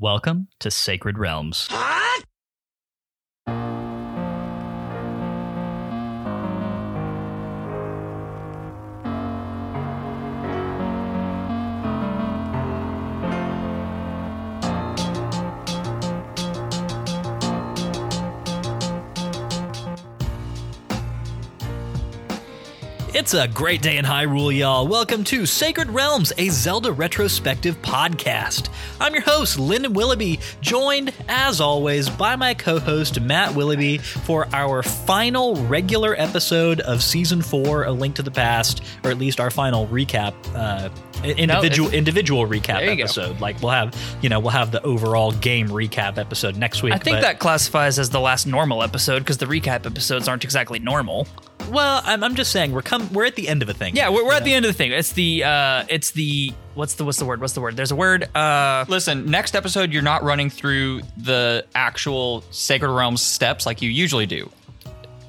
Welcome to Sacred Realms. It's a great day in Hyrule, y'all. Welcome to Sacred Realms, a Zelda retrospective podcast. I'm your host, Lyndon Willoughby, joined, as always, by my co host, Matt Willoughby, for our final regular episode of Season 4, A Link to the Past, or at least our final recap. Uh, individual individual recap you go. episode like we'll have you know we'll have the overall game recap episode next week I think that classifies as the last normal episode because the recap episodes aren't exactly normal. Well I'm, I'm just saying we're come we're at the end of a thing Yeah, we're, we're at the end of the thing. It's the uh, it's the what's the what's the word? What's the word? There's a word. Uh, Listen, next episode, you're not running through the actual Sacred Realms steps like you usually do.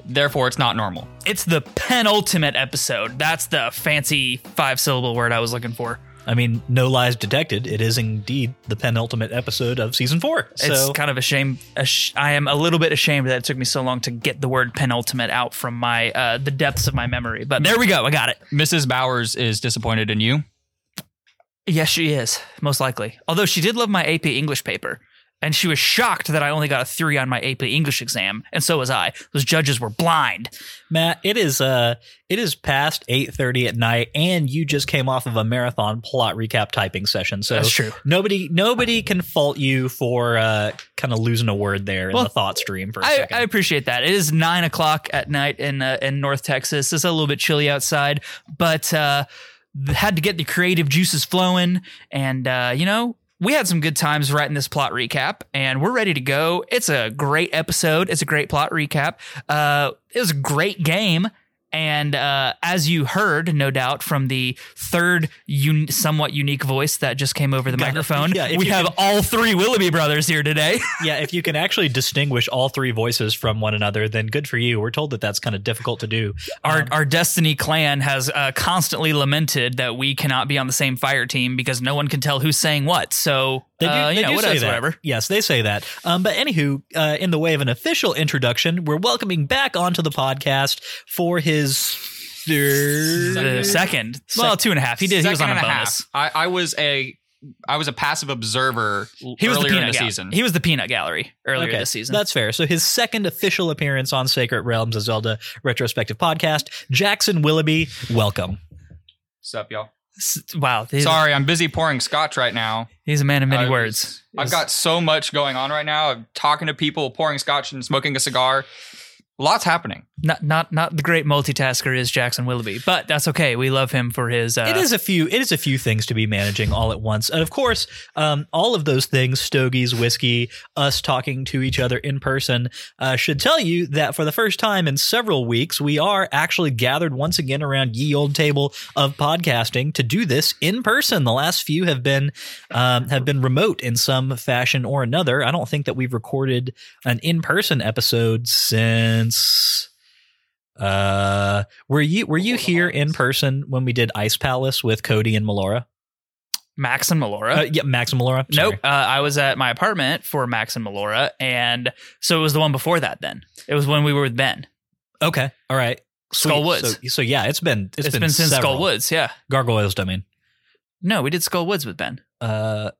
Therefore, it's not normal. it's the penultimate episode. That's the fancy five syllable word I was looking for. I mean, no lies detected. It is indeed the penultimate episode of season four. It's kind of a shame. A sh- I am a little bit ashamed that it took me so long to get the word penultimate out from my uh, the depths of my memory. But there we go. I got it. Mrs. Bowers is disappointed in you. Yes, she is, most likely. Although she did love my AP English paper. And she was shocked that I only got a three on my AP English exam, and so was I. Those judges were blind. Matt, it is uh it is past eight thirty at night, and you just came off of a marathon plot recap typing session. So That's true. Nobody nobody can fault you for uh kind of losing a word there in Well, the thought stream for a I, second. I appreciate that. It is nine o'clock at night in uh, in North Texas. It's a little bit chilly outside, but uh, had to get the creative juices flowing, and uh, you know. We had some good times writing this plot recap, and we're ready to go. It's a great episode. It's a great plot recap. Uh, it was a great game. And uh, as you heard, no doubt, from the third un- somewhat unique voice that just came over the Got microphone, Yeah, we have can- all three Willoughby brothers here today. yeah, if you can actually distinguish all three voices from one another, then good for you. We're told that that's kind of difficult to do. our Um, our Destiny clan has uh, constantly lamented that we cannot be on the same fire team because no one can tell who's saying what. So They do, uh, they know, do say that. whatever. Yes, they say that. Um, but anywho, uh, in the way of an official introduction, we're welcoming back onto the podcast for his third. Second, well, two and a half. He did. he was on a and bonus. half. I, I was a I was a passive observer He was the earlier peanut in the gal- season. He was the peanut gallery earlier Okay, this season. That's fair. So his second official appearance on Sacred Realms, a Zelda retrospective podcast. Jackson Willoughby, welcome. What's up, y'all? Wow. Sorry, I'm busy pouring scotch right now. he's a man of many I words. I've got so much going on right now. I'm talking to people, pouring scotch, and smoking a cigar. Lots happening. not not not the great multitasker is Jackson Willoughby, but that's okay. We love him for his. Uh, it is a few. It is a few things to be managing all at once, and of course, um, all of those things, stogies, whiskey, us talking to each other in person, uh, should tell you that for the first time in several weeks, we are actually gathered once again around ye old table of podcasting to do this in person. The last few have been um, have been remote in some fashion or another. I don't think that we've recorded an in person episode since. Uh, were you were you here in person when we did Ice Palace with Cody and Melora? Max and Melora. Uh, yeah, Max and Melora. Sorry. Nope. Uh, I was at my apartment for Max and Melora, and so it was the one before that. Then it was when we were with Ben. Okay. All right. Sweet. Skull Woods. So, so yeah, it's been it's it's been, since several. Skull Woods. Yeah. Gargoyles Domain. No, we did Skull Woods with Ben. Uh,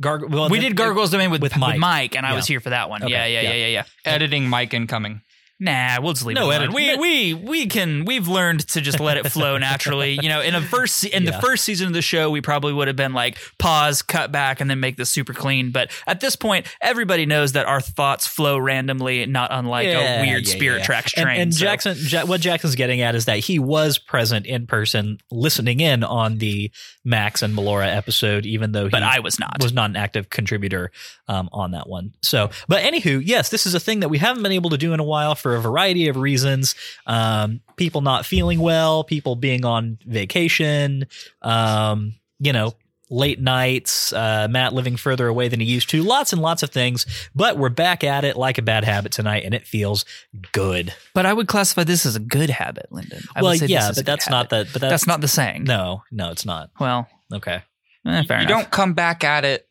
Garg. Well, we the- did Gargoyles Domain with, with with Mike. Mike, and I Yeah. was here for that one. Okay, Yeah, yeah, yeah. yeah, yeah, yeah. Editing Mike incoming. Nah, we'll just leave No it alone. We we we can we've learned to just let it flow naturally. You know, in a first se- in Yeah. the first season of the show, we probably would have been like pause, cut back, and then make this super clean. But at this point, everybody knows that our thoughts flow randomly, not unlike Yeah, a weird yeah, spirit tracks And, train. and so- Jackson, ja- what Jackson's getting at is that he was present in person, listening in on the Max and Melora episode, even though he but I was not. was not an active contributor um, on that one. So, but anywho, yes, this is a thing that we haven't been able to do in a while for a variety of reasons. Um, people not feeling well, people being on vacation, um, you know, late nights, uh, Matt living further away than he used to, lots and lots of things. But we're back at it like a bad habit tonight, and it feels good. But I would classify this as a good habit, Lyndon. I well, would say this yeah, is but good that's not habit. the. But that's, That's not the saying. No, no, it's not. Well, Okay. eh, fair you enough. don't come back at it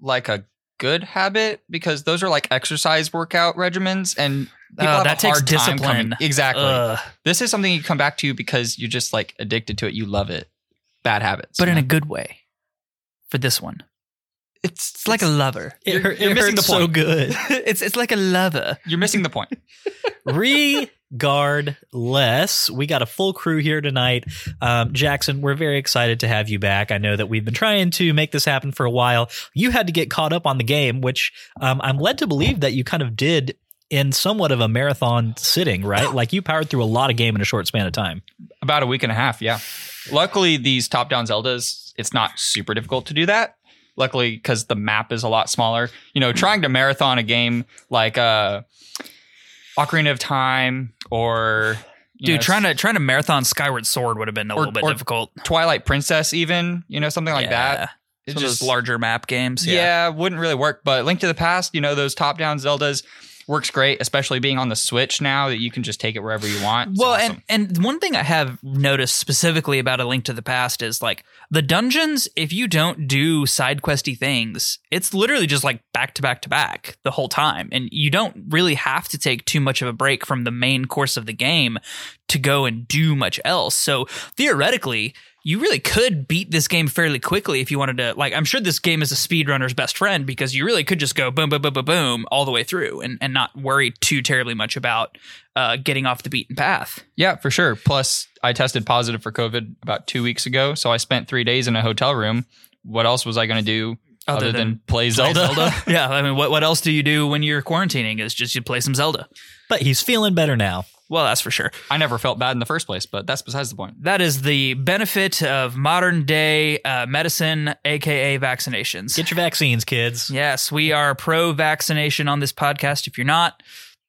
like a good habit because those are like exercise workout regimens and people Oh, have that a takes hard time discipline. coming- exactly. Ugh. This is something you come back to because you're just like addicted to it. You love it. Bad habits. but in you a good way. For this one, it's it's like a lover. It, You're- hurt, you're it missing hurts the so good. it's it's like a lover. you're missing the point. Regardless, we got a full crew here tonight. Um, Jackson, we're very excited to have you back. I know that we've been trying to make this happen for a while. You had to get caught up on the game, which um, I'm led to believe that you kind of did in somewhat of a marathon sitting, right? Like you powered through a lot of game in a short span of time. About a week and a half, yeah. Luckily, these top-down Zeldas, it's not super difficult to do that. Luckily, because the map is a lot smaller. You know, trying to marathon a game like uh, Ocarina of Time or you Dude, know, trying to trying to marathon Skyward Sword would have been a Or- little bit or difficult. Twilight Princess, even you know something like Yeah. that. It Some of just those larger map games. yeah. Yeah. wouldn't really work. But Link to the Past, you know, those top-down Zeldas works great, especially being on the Switch now that you can just take it wherever you want. It's Well, awesome. and and one thing I have noticed specifically about A Link to the Past is like the dungeons. If you don't do side questy things, it's literally just like back to back to back the whole time, and you don't really have to take too much of a break from the main course of the game to go and do much else. So theoretically. You really could beat this game fairly quickly if you wanted to. Like, I'm sure this game is a speedrunner's best friend because you really could just go boom, boom, boom, boom, boom all the way through and, and not worry too terribly much about uh, getting off the beaten path. Yeah, for sure. Plus, I tested positive for COVID about two weeks ago, so I spent three days in a hotel room. What else was I going to do other, than, play Zelda? yeah, I mean, what what else do you do when you're quarantining? Is just you play some Zelda. But he's feeling better now. Well, that's for sure. I never felt bad in the first place, but that's besides the point. That is the benefit of modern day uh, medicine, aka vaccinations. Get your vaccines, kids. yes, we are pro vaccination on this podcast. If you're not,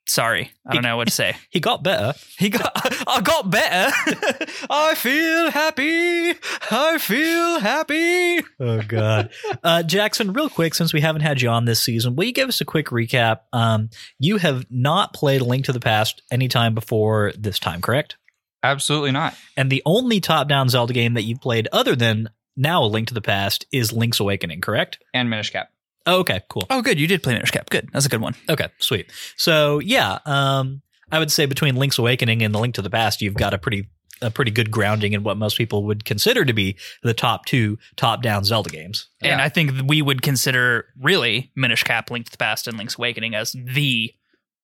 sorry, I don't know what to say. He got better. He got, I got better. I feel happy. I feel happy. Oh God, uh, Jackson. Real quick, since we haven't had you on this season, will you give us a quick recap? Um, you have not played A Link to the Past anytime before this time, correct? Absolutely not. And the only top-down Zelda game that you've played, other than now A Link to the Past, is Link's Awakening, correct? And Minish Cap. Oh, okay, cool. Oh, good. You did play Minish Cap. Good. That's a good one. Okay, sweet. So yeah, um, I would say between Link's Awakening and The Link to the Past, you've got a pretty a pretty good grounding in what most people would consider to be the top two top-down Zelda games. And Yeah. I think we would consider really Minish Cap, Link to the Past, and Link's Awakening as the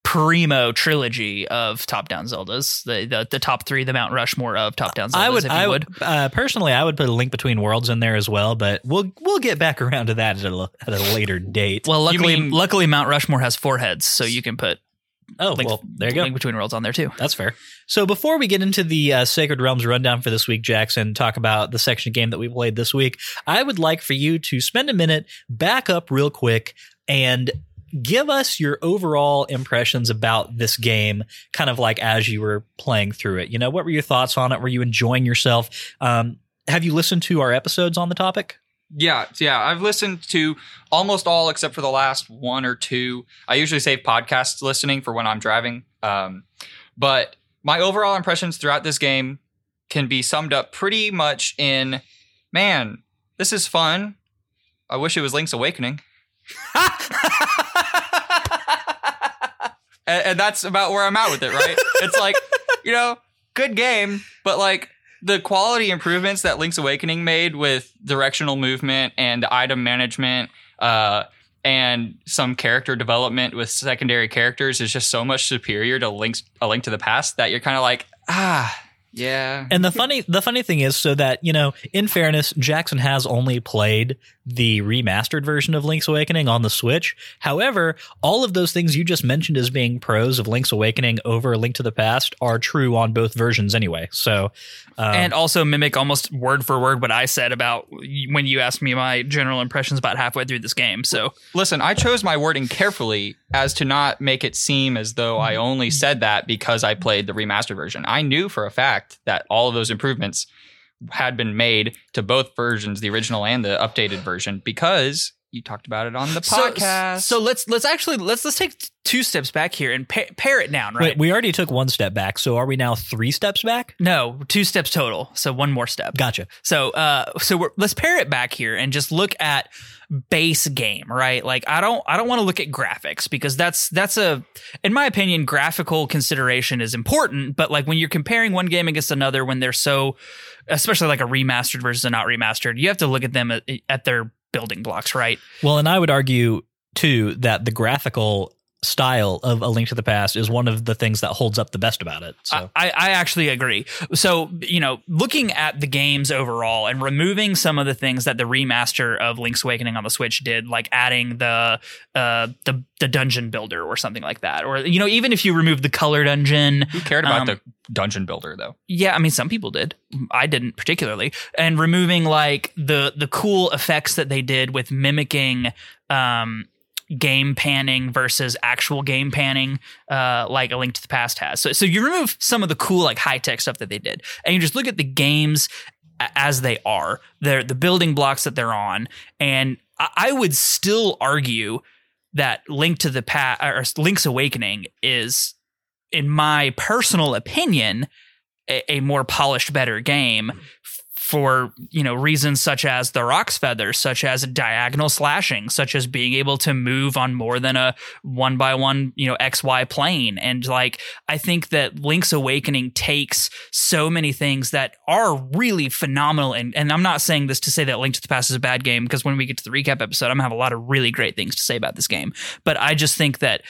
primo trilogy of top-down Zeldas. The the, the top three, the Mount Rushmore of top-down Zeldas. I would, if you I would. would, uh, personally, I would put a Link Between Worlds in there as well, but we'll we'll get back around to that at a, at a later date. Well, luckily, mean- luckily Mount Rushmore has four heads, so you can put oh, Link, well, there you go. Link Between Worlds on there too. That's fair. So before we get into the uh, Sacred Realms rundown for this week, Jackson, talk about the section game that we played this week. I would like for you to spend a minute, back up real quick, and give us your overall impressions about this game, kind of like as you were playing through it. You know, what were your thoughts on it? Were you enjoying yourself? Um, have you listened to our episodes on the topic? Yeah, yeah. I've listened to almost all except for the last one or two. I usually save podcasts listening for when I'm driving. Um, but my overall impressions throughout this game can be summed up pretty much in man, this is fun. I wish it was Link's Awakening. and, and that's about where I'm at with it, right? it's like, you know, good game, but like the quality improvements that Link's Awakening made with directional movement and item management, uh, and some character development with secondary characters is just so much superior to Link's A Link to the Past that you're kind of like, ah, yeah. And the funny the funny thing is so that, you know, in fairness, Jackson has only played the remastered version of Link's Awakening on the Switch. However, all of those things you just mentioned as being pros of Link's Awakening over Link to the Past are true on both versions anyway. So um, and also mimic almost word for word what I said about when you asked me my general impressions about halfway through this game. So Listen, I chose my wording carefully as to not make it seem as though I only said that because I played the remastered version. I knew for a fact that all of those improvements had been made to both versions, the original and the updated version, because you talked about it on the So- podcast. So, let's let's actually let's let's take two steps back here and pa- pare it down, right? Wait, we already took one step back, so are we now three steps back? no, two steps total. So one more step. Gotcha. So, uh, so we're, let's pare it back here and just look at base game, right? Like, I don't, I don't want to look at graphics because that's that's a, in my opinion, graphical consideration is important. But like when you're comparing one game against another, when they're so, especially like a remastered versus a not remastered, you have to look at them at, at their building blocks, right? Well, and I would argue too that the graphical style of A Link to the Past is one of the things that holds up the best about it. So I, I actually agree. So, you know, looking at the games overall and removing some of the things that the remaster of Link's Awakening on the Switch did, like adding the uh the the dungeon builder or something like that. Or you know, even if you remove the color dungeon, Who cared about Um, the dungeon builder though? yeah, I mean some people did. I didn't particularly. And removing like the the cool effects that they did with mimicking um game panning versus actual game panning uh like a link to the past has. So so you remove some of the cool like high-tech stuff that they did and you just look at the games as they are. They're the building blocks that they're on and I, I would still argue that Link to the Past or Link's Awakening is in my personal opinion a, a more polished, better game mm-hmm. for you know reasons such as the Roc's feathers, such as diagonal slashing, such as being able to move on more than a one by one you know X Y plane, and like I think that Link's Awakening takes so many things that are really phenomenal, and and I'm not saying this to say that Link to the Past is a bad game because when we get to the recap episode, I'm gonna have a lot of really great things to say about this game, but I just think that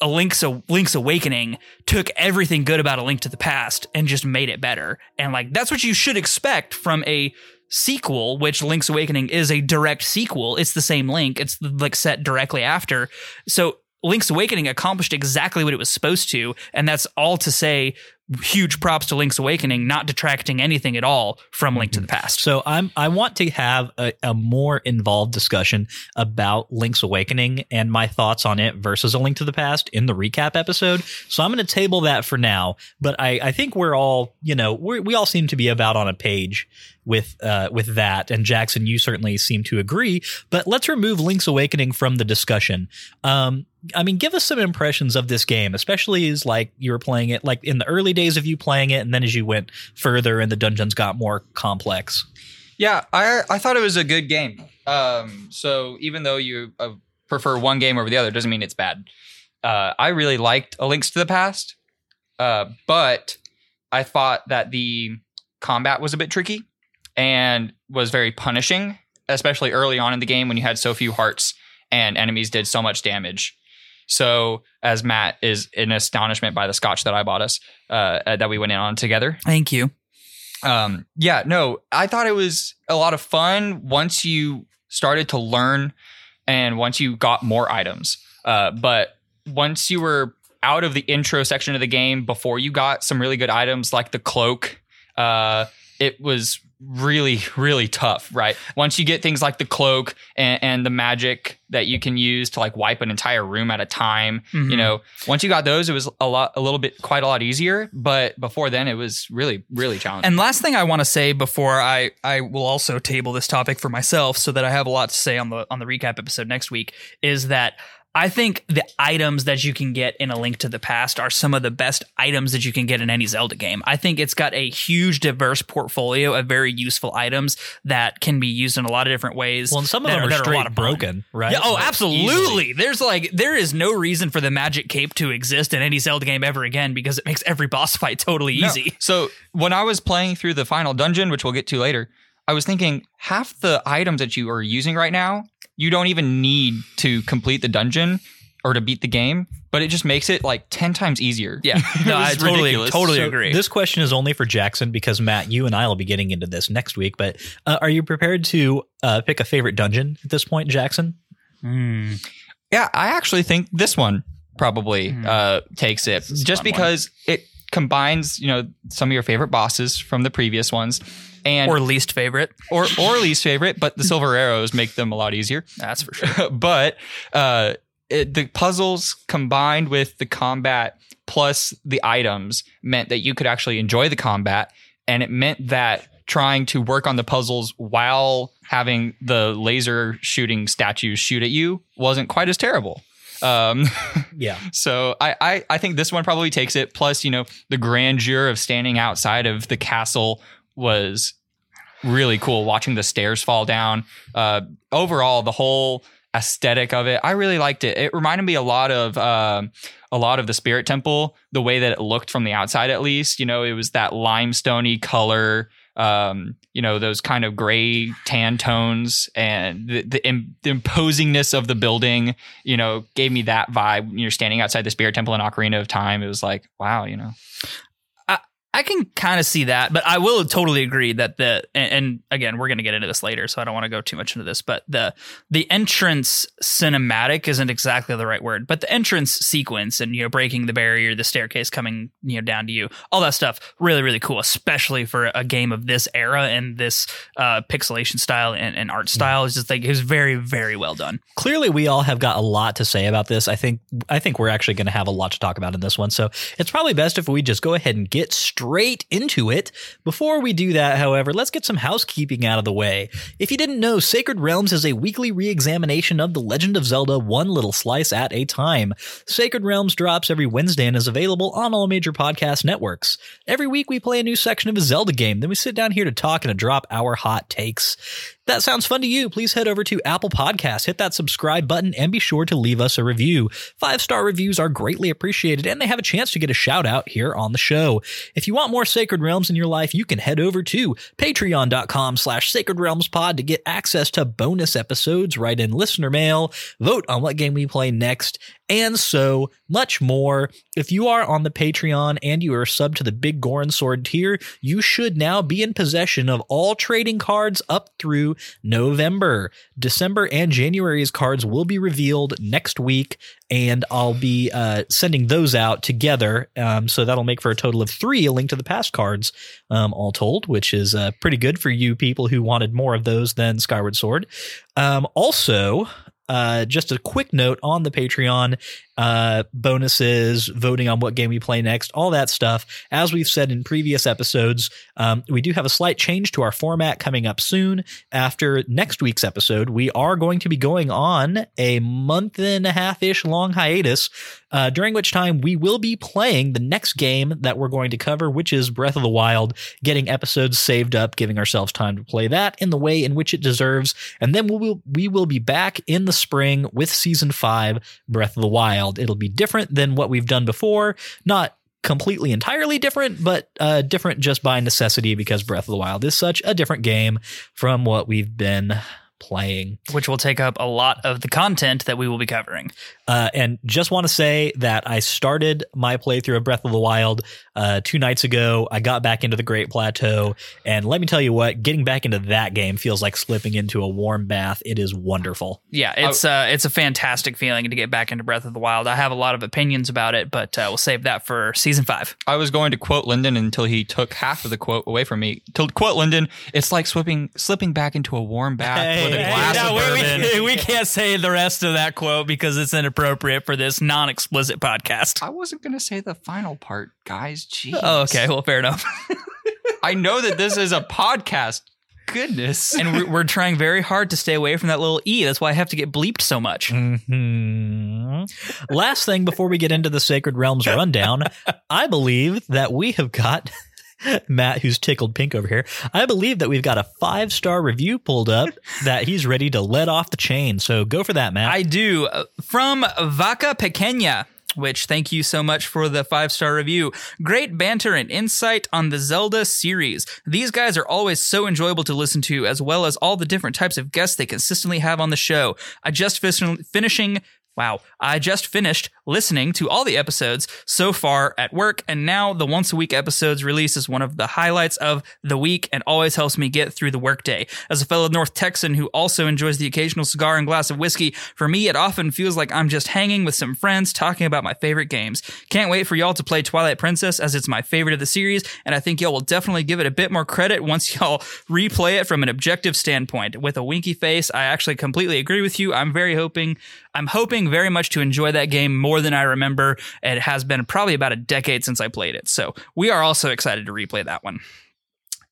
a Link's a Link's Awakening took everything good about a Link to the Past and just made it better. And like that's what you should expect from a sequel, which Link's Awakening is a direct sequel. It's the same Link. It's like set directly after. So Link's Awakening accomplished exactly what it was supposed to, and that's all to say huge props to Link's Awakening, not detracting anything at all from Link to the mm-hmm. Past. So I'm I want to have a, a more involved discussion about Link's Awakening and my thoughts on it versus A Link to the Past in the recap episode. So I'm going to table that for now. But I, I think we're all you know we we all seem to be about on a page with uh, with that. And Jackson, you certainly seem to agree. But let's remove Link's Awakening from the discussion. Um, I mean, give us some impressions of this game, especially as like you were playing it, like in the early days of you playing it, and then as you went further and the dungeons got more complex. Yeah, I I thought it was a good game. Um, so even though you uh, prefer one game over the other, doesn't mean it's bad. Uh, I really liked A Link's to the Past, uh, but I thought that the combat was a bit tricky and was very punishing, especially early on in the game when you had so few hearts and enemies did so much damage. So, as Matt is in astonishment by the scotch that I bought us, uh, uh, that we went in on together, Thank you. um yeah no i thought it was a lot of fun once you started to learn and once you got more items uh but once you were out of the intro section of the game before you got some really good items like the cloak uh it was really really tough right? Once you get things like the cloak and, and the magic that you can use to like wipe an entire room at a time Mhm. you know? Once you got those it was a lot a little bit quite a lot easier but before then it was really really challenging. And last thing I want to say before I I will also table this topic for myself so that I have a lot to say on the on the recap episode next week is that I think the items that you can get in A Link to the Past are some of the best items that you can get in any Zelda game. I think it's got a huge, diverse portfolio of very useful items that can be used in a lot of different ways. Well, and some of them are, that a straight lot of broken, right? Yeah, oh, Like, absolutely. easily. There's like there is no reason for the magic cape to exist in any Zelda game ever again because it makes every boss fight totally No. easy. So when I was playing through the final dungeon, which we'll get to later, I was thinking half the items that you are using right now, you don't even need to complete the dungeon or to beat the game, but it just makes it like 10 times easier. Yeah, no, I totally, ridiculous. totally So agree. This question is only for Jackson because Matt, you and I will be getting into this next week. But uh, are you prepared to uh, pick a favorite dungeon at this point, Jackson? Hmm. Yeah, I actually think this one probably Hmm. uh, takes it This is a just fun one. because it combines, you know, some of your favorite bosses from the previous ones and or or least favorite. or, least favorite, but the silver arrows make them a lot easier. That's for sure. but uh, it, the puzzles combined with the combat plus the items meant that you could actually enjoy the combat, and it meant that trying to work on the puzzles while having the laser shooting statues shoot at you wasn't quite as terrible. Um, Yeah. so I, I I think this one probably takes it. Plus, you know, the grandeur of standing outside of the castle was really cool. Watching the stairs fall down. Uh, overall, the whole aesthetic of it, I really liked it. It reminded me a lot of um a lot of the Spirit Temple, the way that it looked from the outside, at least. You know, it was that limestoney color. Um, you know, those kind of gray tan tones and the, the, im- the imposingness of the building, you know, gave me that vibe. When you're standing outside the Spirit Temple in Ocarina of Time. It was like, wow, you know. I can kind of see that, but I will totally agree that the and, and again we're going to get into this later, so I don't want to go too much into this. But the the entrance cinematic isn't exactly the right word, but the entrance sequence and you know breaking the barrier, the staircase coming you know down to you, all that stuff really really cool, especially for a game of this era and this uh, pixelation style and, and art style. Is just like it was very very well done. Clearly, we all have got a lot to say about this. I think I think we're actually going to have a lot to talk about in this one. So it's probably best if we just go ahead and get straight into it. Before we do that, however, let's get some housekeeping out of the way. If you didn't know, Sacred Realms is a weekly re-examination of The Legend of Zelda, one little slice at a time. Sacred Realms drops every Wednesday and is available on all major podcast networks. Every week we play a new section of a Zelda game, then we sit down here to talk and to drop our hot takes. That sounds fun to you, please head over to Apple Podcasts, hit that subscribe button, and be sure to leave us a review. Five star reviews are greatly appreciated, and they have a chance to get a shout out here on the show. If you want more Sacred Realms in your life, you can head over to patreon.com slash sacred realms pod to get access to bonus episodes, write in listener mail, vote on what game we play next, and so much more. If you are on the Patreon and you are sub to the Big Goron Sword tier, you should now be in possession of all trading cards up through November. December and January's cards will be revealed next week, and I'll be uh, sending those out together. Um, so that'll make for a total of three A Link to the Past cards, um, all told, which is uh, pretty good for you people who wanted more of those than Skyward Sword. Um, also, uh, just a quick note on the Patreon uh, bonuses, voting on what game we play next, all that stuff. As we've said in previous episodes, um, we do have a slight change to our format coming up soon. After next week's episode, we are going to be going on a month and a half ish long hiatus, uh, during which time we will be playing the next game that we're going to cover, which is Breath of the Wild, getting episodes saved up, giving ourselves time to play that in the way in which it deserves. And then we will, we will be back in the spring with season five, Breath of the Wild. It'll be different than what we've done before. Not completely entirely different, but uh, different just by necessity because Breath of the Wild is such a different game from what we've been playing. Which will take up a lot of the content that we will be covering. Uh, and just want to say that I started my playthrough of Breath of the Wild uh, two nights ago. I got back into the Great Plateau, and let me tell you what, getting back into that game feels like slipping into a warm bath. It is wonderful. Yeah, it's uh, it's a fantastic feeling to get back into Breath of the Wild. I have a lot of opinions about it, but uh, we'll save that for season five. I was going to quote Lyndon until he took half of the quote away from me. To quote Lyndon, it's like slipping slipping back into a warm bath with a glass no, of we, bourbon. we, we can't say the rest of that quote because it's inappropriate for this non-explicit podcast. I wasn't going to say the final part, guys. Jeez. Oh, okay. Well, fair enough. I know that this is a podcast. Goodness. and we're, we're trying very hard to stay away from that little e. That's why I have to get bleeped so much. hmm Last thing before we get into the Sacred Realms rundown, I believe that we have got. Matt, who's tickled pink over here, I believe that we've got a five star review pulled up that he's ready to let off the chain. So go for that, Matt. I do. Uh, From Vaca Pequeña. Which thank you so much for the five star review. Great banter and insight on the Zelda series. These guys are always so enjoyable to listen to, as well as all the different types of guests they consistently have on the show. I just fin- finishing. Wow. I just finished listening to all the episodes so far at work, and now the once a week episodes release is one of the highlights of the week and always helps me get through the workday. As a fellow North Texan who also enjoys the occasional cigar and glass of whiskey, for me it often feels like I'm just hanging with some friends talking about my favorite games. Can't wait for y'all to play Twilight Princess as it's my favorite of the series, and I think y'all will definitely give it a bit more credit once y'all replay it from an objective standpoint. With a winky face, I actually completely agree with you. I'm very hoping I'm hoping very much to enjoy that game more than I remember. It has been probably about a decade since I played it. So we are also excited to replay that one.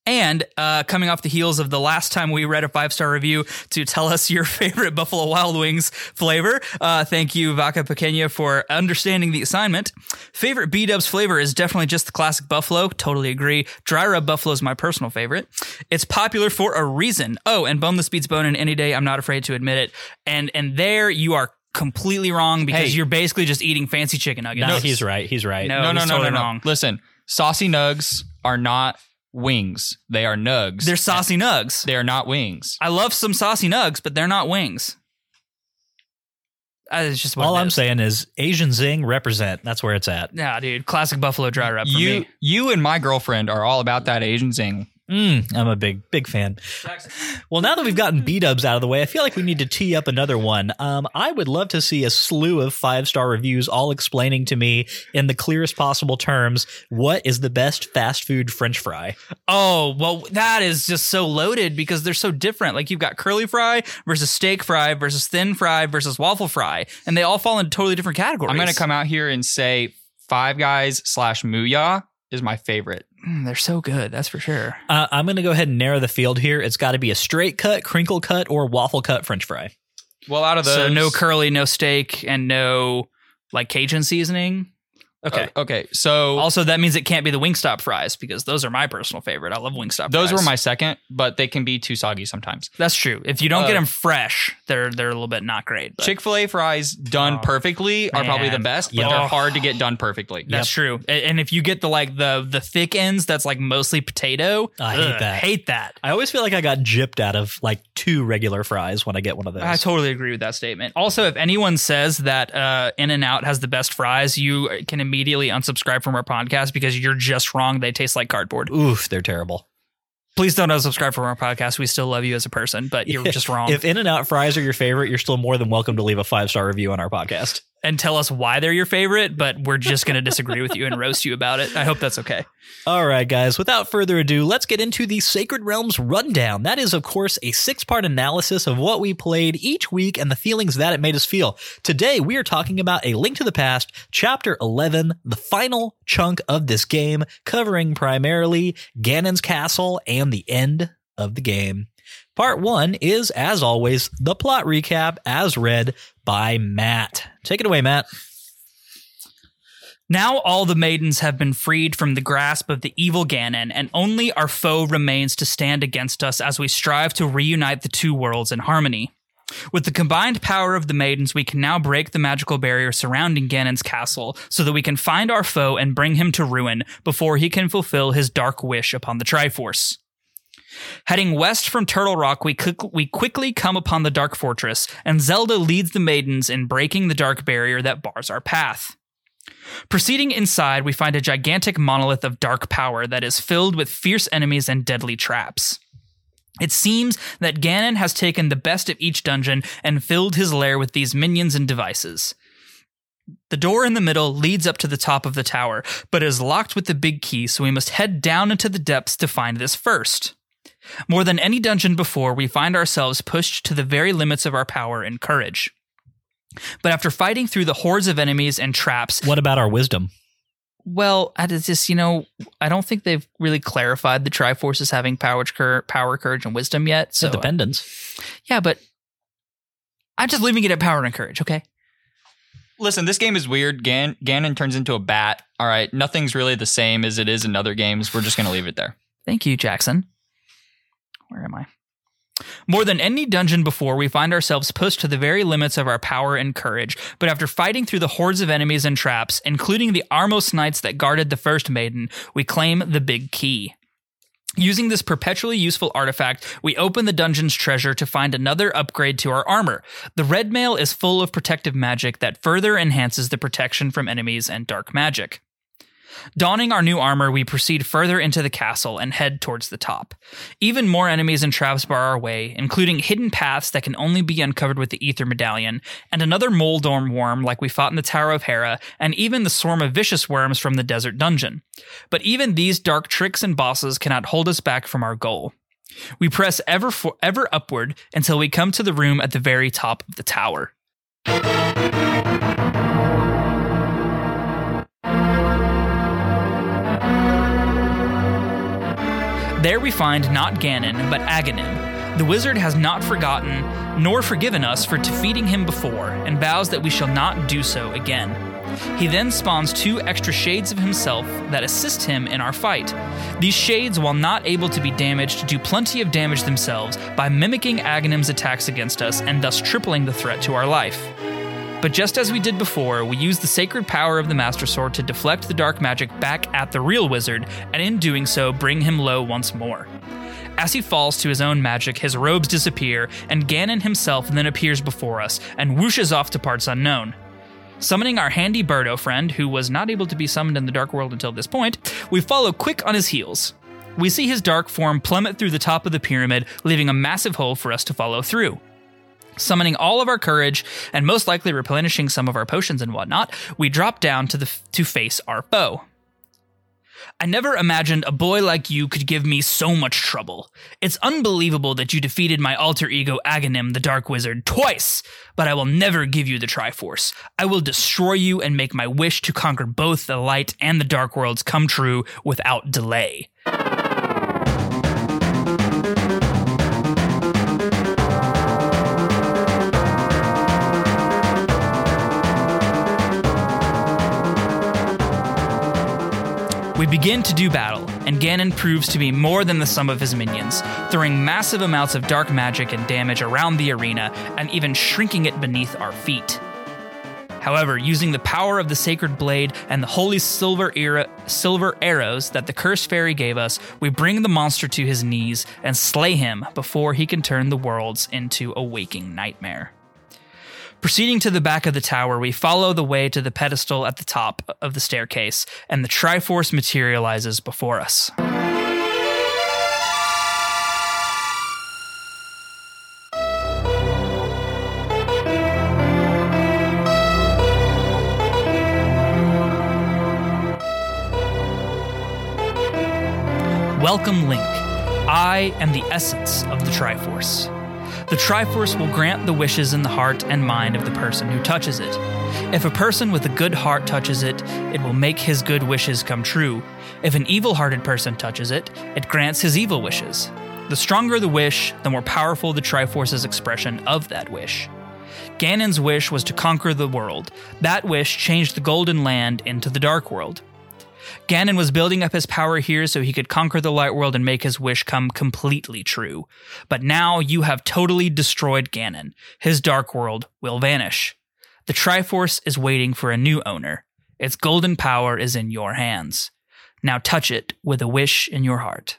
And uh, coming off the heels of the last time we read a five star review to tell us your favorite Buffalo Wild Wings flavor, uh, thank you, Vaca Pequeña, for understanding the assignment. Favorite B Dubs flavor is definitely just the classic Buffalo. Totally agree. Dry rub Buffalo is my personal favorite. It's popular for a reason. Oh, and boneless beats bone in any day. I'm not afraid to admit it. And and there you are completely wrong because Hey. you're basically just eating fancy chicken nuggets. No, he's right. He's right. No, no, no, he's no, totally no, no. wrong. Listen, saucy nugs are not wings. They are nugs. They're saucy nugs. They are not wings. I love some saucy nugs, but they're not wings. Uh, It's just what All it I'm is. saying is Asian Zing represent. That's where it's at. Yeah, dude, classic buffalo dry rub for You, me. you and my girlfriend are all about that Asian zing. Mm, I'm a big, big fan. Well, now that we've gotten B dubs out of the way, I feel like we need to tee up another one. Um, I would love to see a slew of five star reviews all explaining to me in the clearest possible terms what is the best fast food French fry. Oh, well, that is just so loaded because they're so different. Like you've got curly fry versus steak fry versus thin fry versus waffle fry, and they all fall into totally different categories. I'm going to come out here and say Five Guys slash Mooyah is my favorite. Mm, they're so good, that's for sure. Uh, I'm going to go ahead and narrow the field here. It's got to be a straight cut, crinkle cut, or waffle cut French fry. Well, out of those, So no curly, no steak, and no like Cajun seasoning. Okay. Uh, okay. So Also, that means it can't be the Wingstop fries because those are my personal favorite. I love Wingstop. Fries. Those fries. were my second, but they can be too soggy sometimes. That's true. If you don't get Uh, them fresh, they're they're a little bit not great. Chick Fil A fries done Oh, perfectly are probably the best, but Yep. they're hard to get done perfectly. That's true. And if you get the like the the thick ends, that's like mostly potato. I hate that. Hate that. I always feel like I got gypped out of like two regular fries when I get one of those. I totally agree with that statement. Also, if anyone says that uh, In and Out has the best fries, you can immediately unsubscribe from our podcast because you're just wrong. They taste like cardboard. Oof, they're terrible. Please don't unsubscribe from our podcast. We still love you as a person, but you're just wrong. If In and Out fries are your favorite, you're still more than welcome to leave a five star review on our podcast. And tell us why they're your favorite, but we're just going to disagree with you and roast you about it. I hope that's okay. All right, guys, without further ado, let's get into the Sacred Realms Rundown. That is, of course, a six part analysis of what we played each week and the feelings that it made us feel. Today, we are talking about A Link to the Past, Chapter 11, the final chunk of this game, covering primarily Ganon's castle and the end of the game. Part one is, as always, the plot recap as read by Matt. Take it away, Matt. Now all the maidens have been freed from the grasp of the evil Ganon, and only our foe remains to stand against us as we strive to reunite the two worlds in harmony. With the combined power of the maidens, we can now break the magical barrier surrounding Ganon's castle so that we can find our foe and bring him to ruin before he can fulfill his dark wish upon the Triforce. Heading west from Turtle Rock, we, we quickly come upon the Dark Fortress, and Zelda leads the maidens in breaking the dark barrier that bars our path. Proceeding inside, we find a gigantic monolith of dark power that is filled with fierce enemies and deadly traps. It seems that Ganon has taken the best of each dungeon and filled his lair with these minions and devices. The door in the middle leads up to the top of the tower, but is locked with the big key, so we must head down into the depths to find this first. More than any dungeon before, we find ourselves pushed to the very limits of our power and courage. But after fighting through the hordes of enemies and traps, What about our wisdom? well, I just you know, I don't think they've really clarified the Triforces having power, cour- power, courage, and wisdom yet. So uh, Independence. yeah, but I'm just leaving it at power and courage. Okay. Listen, this game is weird. Gan- Ganon turns into a bat. All right, nothing's really the same as it is in other games. We're just gonna leave it there. Thank you, Jackson. Where am I? More than any dungeon before, we find ourselves pushed to the very limits of our power and courage. But after fighting through the hordes of enemies and traps, including the Armos Knights that guarded the first maiden, we claim the Big Key. Using this perpetually useful artifact, we open the dungeon's treasure to find another upgrade to our armor. The red mail is full of protective magic that further enhances the protection from enemies and dark magic. Donning our new armor, we proceed further into the castle and head towards the top. Even more enemies and traps bar our way, including hidden paths that can only be uncovered with the Ether Medallion, and another Moldorm worm like we fought in the Tower of Hera, and even the swarm of vicious worms from the Desert Dungeon. But even these dark tricks and bosses cannot hold us back from our goal. We press ever for, ever upward until we come to the room at the very top of the tower. There we find not Ganon, but Aghanim. The wizard has not forgotten nor forgiven us for defeating him before, and vows that we shall not do so again. He then spawns two extra shades of himself that assist him in our fight. These shades, while not able to be damaged, do plenty of damage themselves by mimicking Aghanim's attacks against us and thus tripling the threat to our life. But just as we did before, we use the sacred power of the Master Sword to deflect the dark magic back at the real wizard, and in doing so, bring him low once more. As he falls to his own magic, his robes disappear, and Ganon himself then appears before us and whooshes off to parts unknown. Summoning our handy Birdo friend, who was not able to be summoned in the Dark World until this point, we follow quick on his heels. We see his dark form plummet through the top of the pyramid, leaving a massive hole for us to follow through. Summoning all of our courage and most likely replenishing some of our potions and whatnot, we drop down to the to face our foe. I never imagined a boy like you could give me so much trouble. It's unbelievable that you defeated my alter ego Aghanim, the Dark Wizard, twice, but I will never give you the Triforce. I will destroy you and make my wish to conquer both the light and the dark worlds come true without delay. We begin to do battle, and Ganon proves to be more than the sum of his minions, throwing massive amounts of dark magic and damage around the arena, and even shrinking it beneath our feet. However, using the power of the sacred blade and the holy silver era, silver arrows that the cursed fairy gave us, we bring the monster to his knees and slay him before he can turn the worlds into a waking nightmare. Proceeding to the back of the tower, we follow the way to the pedestal at the top of the staircase, and the Triforce materializes before us. Welcome, Link. I am the essence of the Triforce. The Triforce will grant the wishes in the heart and mind of the person who touches it. If a person with a good heart touches it, it will make his good wishes come true. If an evil hearted person touches it, it grants his evil wishes. The stronger the wish, the more powerful the Triforce's expression of that wish. Ganon's wish was to conquer the world. That wish changed the Golden Land into the Dark World. Ganon was building up his power here so he could conquer the light world and make his wish come completely true. But now you have totally destroyed Ganon. His dark world will vanish. The Triforce is waiting for a new owner. Its golden power is in your hands. Now touch it with a wish in your heart.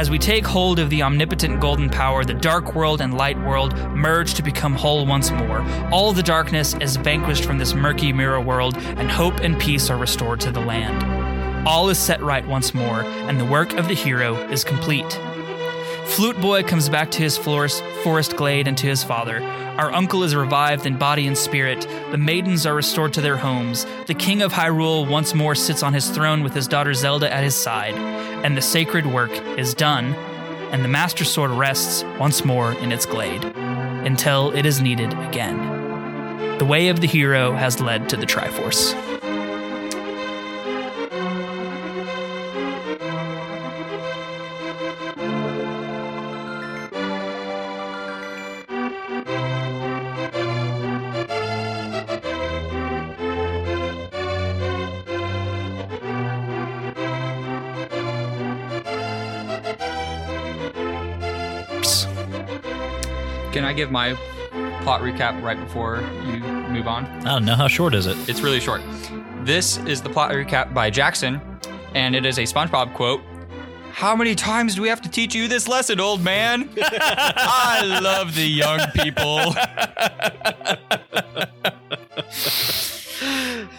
As we take hold of the omnipotent golden power, the dark world and light world merge to become whole once more. All the darkness is vanquished from this murky mirror world, and hope and peace are restored to the land. All is set right once more, and the work of the hero is complete. Flute Boy comes back to his forest, forest glade and to his father. Our uncle is revived in body and spirit. The maidens are restored to their homes. The king of Hyrule once more sits on his throne with his daughter Zelda at his side. And the sacred work is done, and the Master Sword rests once more in its glade until it is needed again. The way of the hero has led to the Triforce. Can I give my plot recap right before you move on? I don't know how short is it. It's really short. This is the plot recap by Jackson, and it is a SpongeBob quote. How many times do we have to teach you this lesson, old man? I love the young people.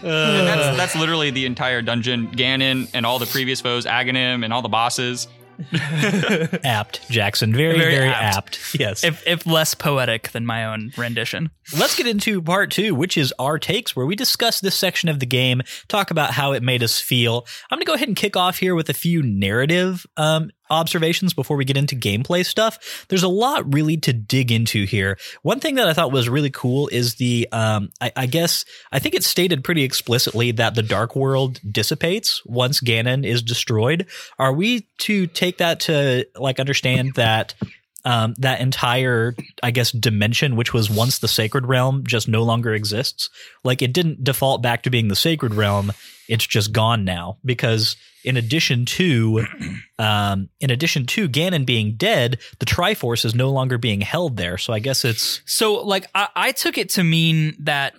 that's that's literally the entire dungeon. Ganon and all the previous foes, Aghanim and all the bosses. apt, Jackson. Very, very, Very apt. apt. Yes. if if less poetic than my own rendition. Let's get into part two, which is our takes, where we discuss this section of the game, talk about how it made us feel. I'm going to go ahead and kick off here with a few narrative um, observations before we get into gameplay stuff. There's a lot really to dig into here. One thing that I thought was really cool is the, um, I, I guess, I think it's stated pretty explicitly that the Dark World dissipates once Ganon is destroyed. Are we to take that to like understand that? um, that entire, I guess, dimension, which was once the sacred realm, just no longer exists. Like it didn't default back to being the sacred realm; it's just gone now. Because in addition to, um, in addition to Ganon being dead, the Triforce is no longer being held there. So I guess it's So, like, I, I took it to mean that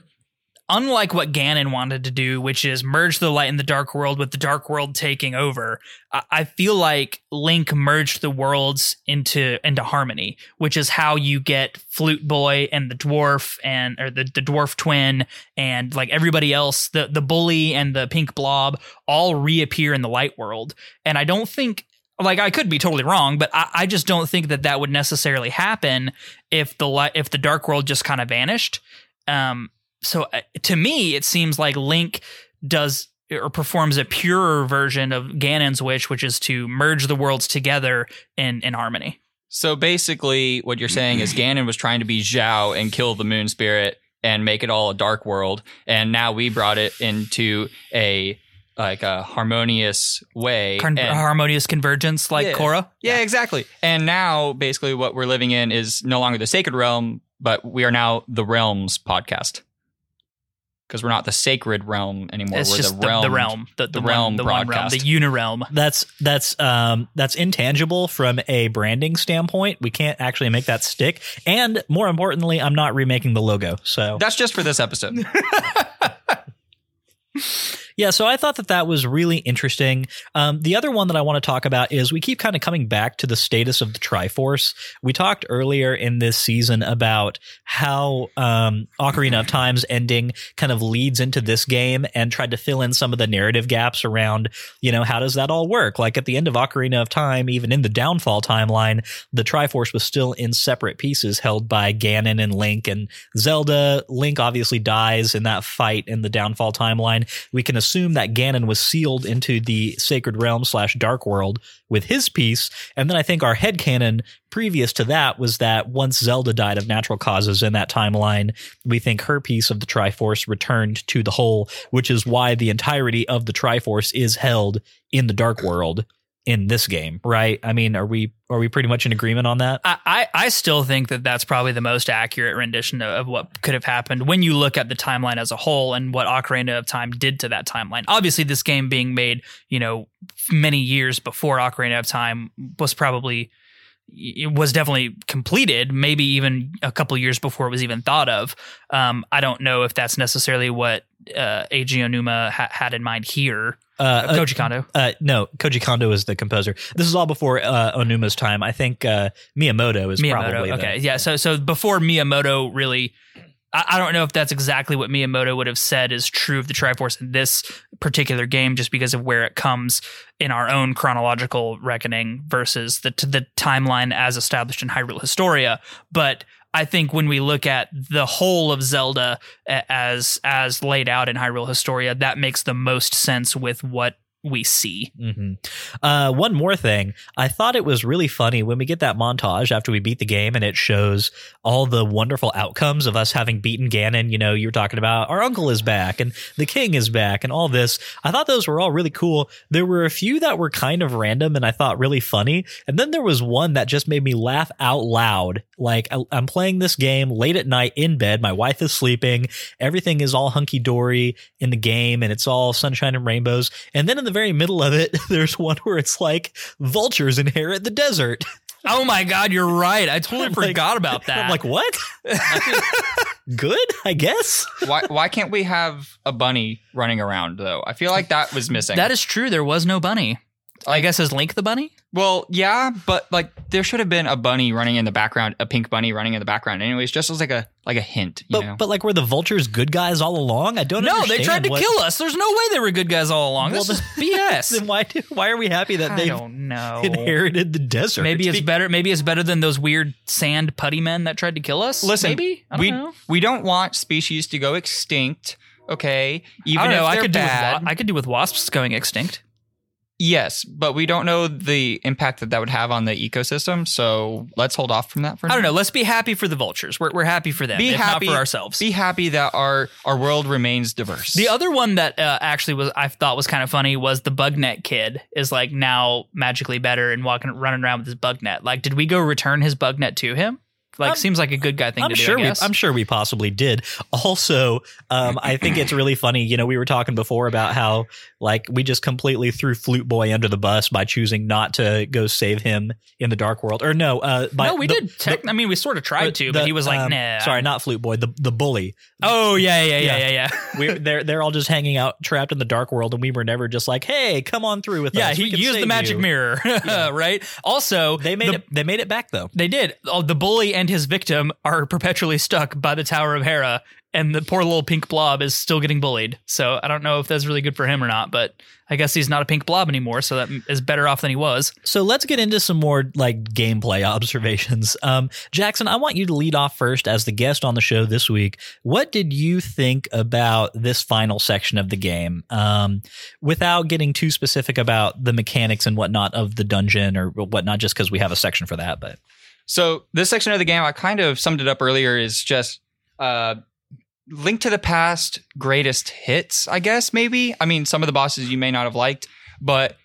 unlike what Ganon wanted to do, which is merge the light and the dark world with the dark world taking over, I, I feel like Link merged the worlds into into harmony, which is how you get Flute Boy and the dwarf and or the, the dwarf twin and like everybody else, the the bully and the pink blob all reappear in the light world. And I don't think like I could be totally wrong, but I, I just don't think that that would necessarily happen if the li- if the dark world just kind of vanished. Um, so uh, to me, it seems like Link does or performs a purer version of Ganon's wish, which is to merge the worlds together in in harmony. So basically, what you're saying is Ganon was trying to be Zhao and kill the Moon Spirit and make it all a dark world, and now we brought it into a like a harmonious way. Con- and- harmonious convergence, like Yeah. Korra. yeah, exactly. And now, basically, what we're living in is no longer the sacred realm, but we are now the realms podcast because we're not the sacred realm anymore. It's we're just the realm. the realm, the, the, the one- realm the one realm, the unirealm. that's that's um that's intangible from a branding standpoint. We can't actually make that stick. And more importantly, I'm not remaking the logo. So That's just for this episode. Yeah, so I thought that that was really interesting. Um, the other one that I want to talk about is we keep kind of coming back to the status of the Triforce. We talked earlier in this season about how um, Ocarina of Time's ending kind of leads into this game and tried to fill in some of the narrative gaps around, you know, how does that all work? Like at the end of Ocarina of Time, even in the Downfall timeline, the Triforce was still in separate pieces held by Ganon and Link and Zelda. Link obviously dies in that fight in the Downfall timeline. We can assume that Ganon was sealed into the Sacred Realm slash Dark World with his piece. And then I think our headcanon previous to that was that once Zelda died of natural causes in that timeline, we think her piece of the Triforce returned to the whole, which is why the entirety of the Triforce is held in the Dark World in this game, right? I mean, are we are we pretty much in agreement on that? I, I I still think that that's probably the most accurate rendition of, of what could have happened when you look at the timeline as a whole and what Ocarina of Time did to that timeline. Obviously, this game being made, you know, many years before Ocarina of Time was probably it was definitely completed, maybe even a couple years before it was even thought of. Um, I don't know if that's necessarily what uh, Eiji Aonuma ha- had in mind here. Uh, Uh, Koji Kondo. Uh, no, Koji Kondo is the composer. This is all before uh, Aonuma's time. I think uh, Miyamoto is probably the- okay, yeah. So so before Miyamoto really, I, I don't know if that's exactly what Miyamoto would have said is true of the Triforce in this particular game, just because of where it comes in our own chronological reckoning versus the the timeline as established in Hyrule Historia. But I think when we look at the whole of Zelda as as laid out in Hyrule Historia, that makes the most sense with what we see. hmm Uh, one more thing. I thought it was really funny when we get that montage after we beat the game and it shows all the wonderful outcomes of us having beaten Ganon. You know, you were talking about our uncle is back and the king is back and all this. I thought those were all really cool. There were a few that were kind of random and I thought really funny. And then there was one that just made me laugh out loud. Like I, I'm playing this game late at night in bed. My wife is sleeping. Everything is all hunky dory in the game and it's all sunshine and rainbows. And then in the very middle of it, there's one where it's like vultures inherit the desert. Oh my God, you're right. I totally I'm like- forgot about that. I'm like, what? Good, I guess. why why can't we have a bunny running around though? I feel like that was missing. That is true. There was no bunny. I guess is Link the bunny? Well, yeah, but like there should have been a bunny running in the background, a pink bunny running in the background. Anyways, just as like a like a hint, you But know. but like were the vultures good guys all along? I don't. Know. No, they tried to what- kill us. There's no way they were good guys all along. Well, this is BS. Then why do, why are we happy that they don't know. inherited the desert? Maybe it's Be- better. Maybe it's better than those weird sand putty men that tried to kill us. Listen, maybe I don't we know. we don't want species to go extinct. Okay, even I don't know. if I they're do with bad. I could do with wasps going extinct. Yes, but we don't know the impact that that would have on the ecosystem. So let's hold off from that for now. I don't know. Let's be happy for the vultures. We're, we're happy for them. Be if happy not for ourselves. Be happy that our our world remains diverse. the other one that uh, actually was I thought was kind of funny was the bug net kid is like now magically better and walking running around with his bug net. Like, did we go return his bug net to him? Like, I'm- seems like a good guy thing I'm to do. sure I we. I'm sure we possibly did. Also, um, I think it's really funny. You know, we were talking before about how like we just completely threw Flute Boy under the bus by choosing not to go save him in the Dark World. Or no, uh, by no, we the- did. Tech, I mean, we sort of the- tried to, the, but he was like, um, "Nah." Sorry, not Flute Boy. The the bully. Oh yeah, yeah, yeah, Yeah. yeah, yeah. We're they're they're all just hanging out trapped in the Dark World, and we were never just like, hey, come on through with Yeah, us. Yeah, he used the magic you." mirror, right? Also, They made the- it. They made it back though. They did. Oh, the bully and his victim are perpetually stuck by the Tower of Hera, and the poor little pink blob is still getting bullied. So I don't know if that's really good for him or not, but I guess he's not a pink blob anymore, so that is better off than he was. So let's get into some more like gameplay observations. Um, Jackson, I want you to lead off first as the guest on the show this week. What did you think about this final section of the game? Um, without getting too specific about the mechanics and whatnot of the dungeon or whatnot, just because we have a section for that. But So this section of the game, I kind of summed it up earlier, is just uh, Link to the Past greatest hits, I guess, maybe. I mean, some of the bosses you may not have liked, but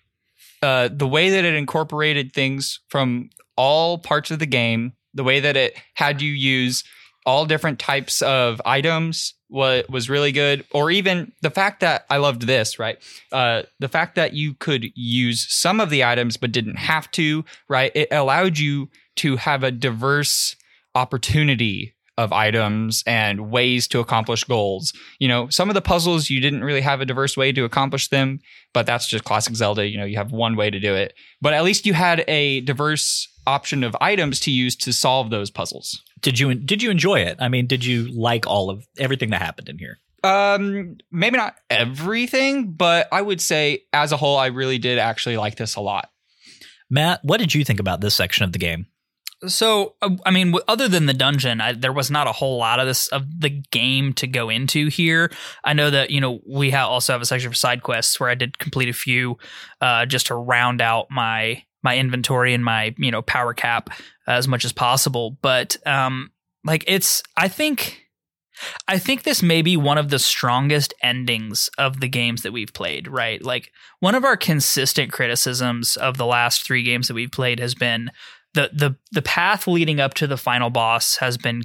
uh, the way that it incorporated things from all parts of the game, the way that it had you use all different types of items was, was really good. Or even the fact that I loved this, right? Uh, the fact that you could use some of the items but didn't have to, right? It allowed you to have a diverse opportunity of items and ways to accomplish goals. You know, some of the puzzles you didn't really have a diverse way to accomplish them, but that's just classic Zelda. You know, you have one way to do it, but at least you had a diverse option of items to use to solve those puzzles. did you did you enjoy it? I mean, did you like all of everything that happened in here? Um, maybe not everything, but I would say as a whole, I really did actually like this a lot. Matt, what did you think about this section of the game? So, uh, I mean, other than the dungeon, I, there was not a whole lot of this of the game to go into here. I know that you know we ha- also have a section for side quests where I did complete a few, uh, just to round out my my inventory and my you know power cap as much as possible. But um, like it's, I think. I think this may be one of the strongest endings of the games that we've played, right? Like one of our consistent criticisms of the last three games that we've played has been the the the path leading up to the final boss has been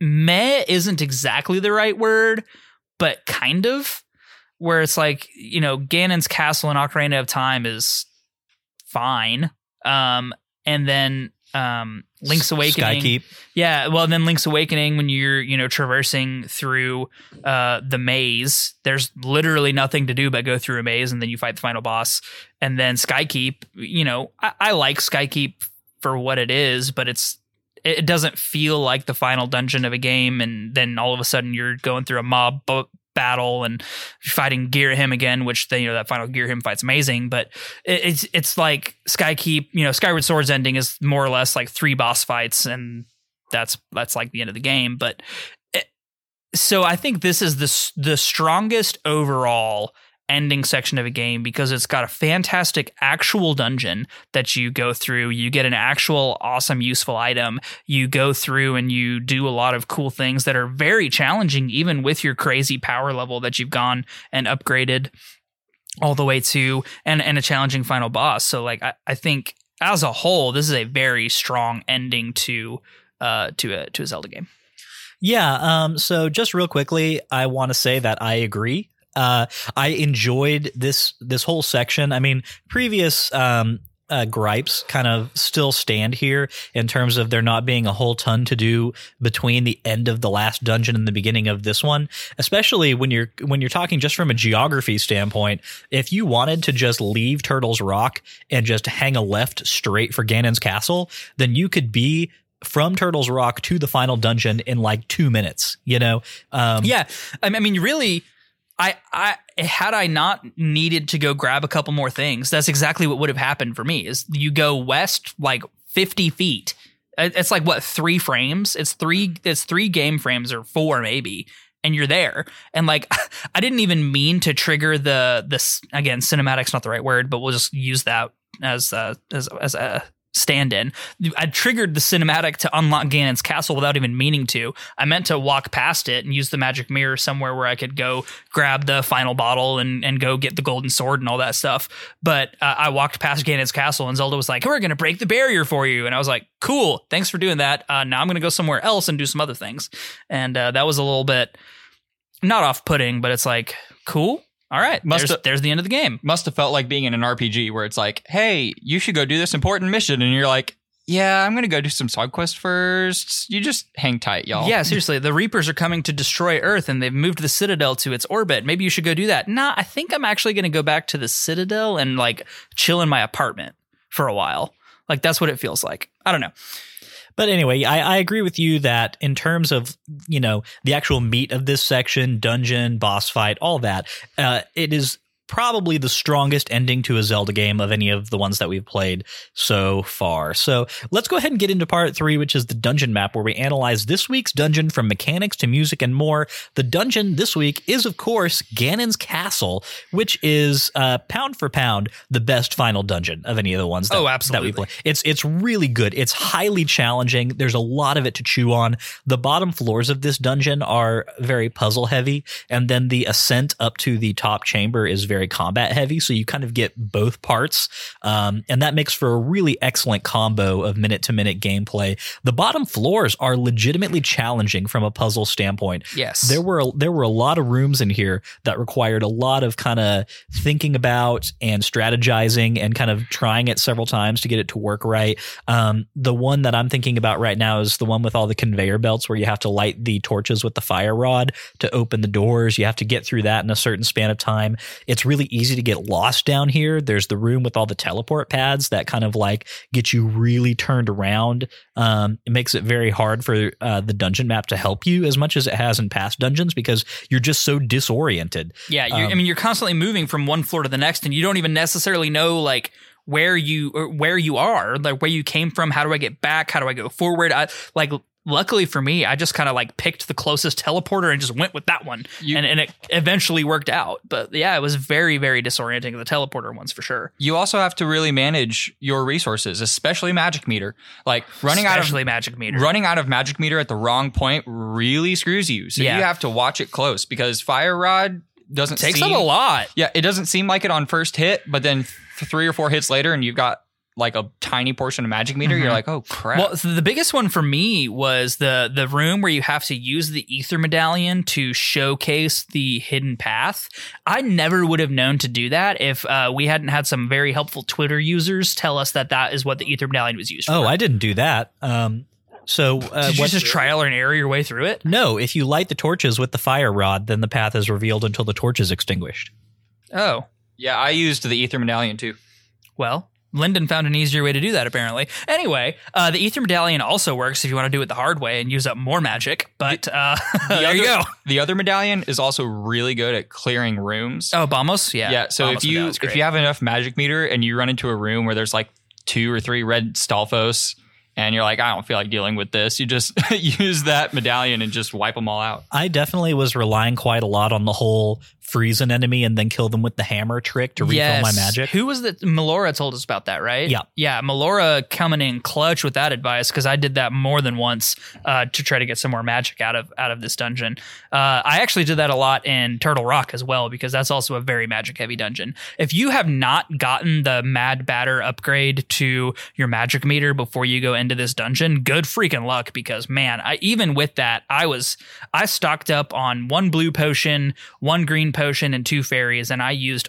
meh isn't exactly the right word, but kind of where it's like, you know, Ganon's castle in Ocarina of Time is fine. Um and then um Link's Awakening Skykeep. yeah, well, then Link's Awakening, when you're you know traversing through uh, the maze, there's literally nothing to do but go through a maze, and then you fight the final boss. And then Skykeep, you know, I, I like Skykeep for what it is, but it's it doesn't feel like the final dungeon of a game. And then all of a sudden, you're going through a mob battle and fighting Ghirahim again, which then you know that final Ghirahim fight's amazing, but it, it's it's like Skykeep, you know, Skyward Sword's ending is more or less like three boss fights, and that's that's like the end of the game. But it, so I think this is the the strongest overall ending section of a game because it's got a fantastic actual dungeon that you go through. You get an actual awesome useful item. You go through and you do a lot of cool things that are very challenging, even with your crazy power level that you've gone and upgraded all the way to and and a challenging final boss. So like I, I think as a whole, this is a very strong ending to uh to a to a Zelda game. Yeah. Um, so just real quickly, I want to say that I agree. Uh, I enjoyed this this whole section. I mean, previous um, uh, gripes kind of still stand here in terms of there not being a whole ton to do between the end of the last dungeon and the beginning of this one, especially when you're when you're talking just from a geography standpoint. If you wanted to just leave Turtles Rock and just hang a left straight for Ganon's castle, then you could be from Turtles Rock to the final dungeon in like two minutes. You know, um, Yeah, I mean, I mean, really, I, I had I not needed to go grab a couple more things, that's exactly what would have happened for me. Is you go west like fifty feet. It's like what three frames? It's three. It's three game frames or four maybe, and you're there. And like, I didn't even mean to trigger the this again. Cinematic's not the right word, but we'll just use that as uh, as as a stand-in. I triggered the cinematic to unlock Ganon's castle without even meaning to. I meant to walk past it and use the magic mirror somewhere where I could go grab the final bottle and, and go get the golden sword and all that stuff. But uh, I walked past Ganon's castle and Zelda was like, "We're gonna break the barrier for you," and I was like, "Cool, thanks for doing that." Uh, now I'm gonna go somewhere else and do some other things, and uh, that was a little bit not off-putting, but it's like, cool. All right, Must there's, have- there's the end of the game. Must have felt like being in an RPG where it's like, hey, you should go do this important mission. And you're like, yeah, I'm going to go do some side quest first. You just hang tight, y'all. Yeah, seriously, the Reapers are coming to destroy Earth, and they've moved the Citadel to its orbit. Maybe you should go do that. Nah, I think I'm actually going to go back to the Citadel and like chill in my apartment for a while. Like that's what it feels like. I don't know. But anyway, I, I agree with you that in terms of you know the actual meat of this section, dungeon, boss fight, all that, uh, it is probably the strongest ending to a Zelda game of any of the ones that we've played so far. So let's go ahead and get into part three, which is the dungeon map, where we analyze this week's dungeon from mechanics to music and more. The dungeon this week is, of course, Ganon's Castle, which is uh, pound for pound the best final dungeon of any of the ones that, Oh, that we absolutely. play. It's it's really good. It's highly challenging. There's a lot of it to chew on. The bottom floors of this dungeon are very puzzle heavy, and then the ascent up to the top chamber is very combat heavy. So you kind of get both parts, um, and that makes for a really excellent combo of minute to minute gameplay. The bottom floors are legitimately challenging from a puzzle standpoint. Yes. There were there were a lot of rooms in here that required a lot of kind of thinking about and strategizing and kind of trying it several times to get it to work right. Um, the one that I'm thinking about right now is the one with all the conveyor belts where you have to light the torches with the fire rod to open the doors. You have to get through that in a certain span of time. It's really easy to get lost down here. There's the room with all the teleport pads that kind of like get you really turned around. Um, it makes it very hard for uh, the dungeon map to help you as much as it has in past dungeons because you're just so disoriented. Yeah, you, I mean, you're constantly moving from one floor to the next, and you don't even necessarily know like where you or where you are, like where you came from. How do I get back? How do I go forward? I, like, luckily for me, I just kind of like picked the closest teleporter and just went with that one, You- and and it eventually worked out. But yeah, it was very very disorienting. The teleporter ones for sure. You also have to really manage your resources, especially magic meter. Like running out of Especially magic meter. running out of magic meter at the wrong point really screws you. So Yeah. you have to watch it close because fire rod doesn't takes seem, up a lot. Yeah, it doesn't seem like it on first hit, but then th- three or four hits later, and you've got like a tiny portion of magic meter. Mhm. You're like, oh crap. Well, so the biggest one for me was the the room where you have to use the ether medallion to showcase the hidden path. I never would have known to do that if uh, we hadn't had some very helpful Twitter users tell us that that is what the ether medallion was used for. Oh, I didn't do that. Um, so uh, Did you what- just trial and error your way through it? no, if you light the torches with the fire rod, then the path is revealed until the torch is extinguished. Oh, yeah, I used the ether medallion too. well. Lyndon found an easier way to do that, apparently. Anyway, uh, the Ether Medallion also works if you want to do it the hard way and use up more magic. But uh, there you go. The other medallion is also really good at clearing rooms. Oh, Bombos? Yeah. yeah. So Bombos if you if you have enough magic meter and you run into a room where there's like two or three red Stalfos, and you're like, I don't feel like dealing with this, you just use that medallion and just wipe them all out. I definitely was relying quite a lot on the whole freeze an enemy and then kill them with the hammer trick to refill my magic. Who was that? Melora told us about that, right? Yeah. Yeah. Melora coming in clutch with that advice because I did that more than once uh, to try to get some more magic out of out of this dungeon. Uh, I actually did that a lot in Turtle Rock as well because that's also a very magic heavy dungeon. If you have not gotten the Mad Batter upgrade to your magic meter before you go into this dungeon, good freaking luck because man, I even with that, I was I stocked up on one blue potion, one green potion, and two fairies, and I used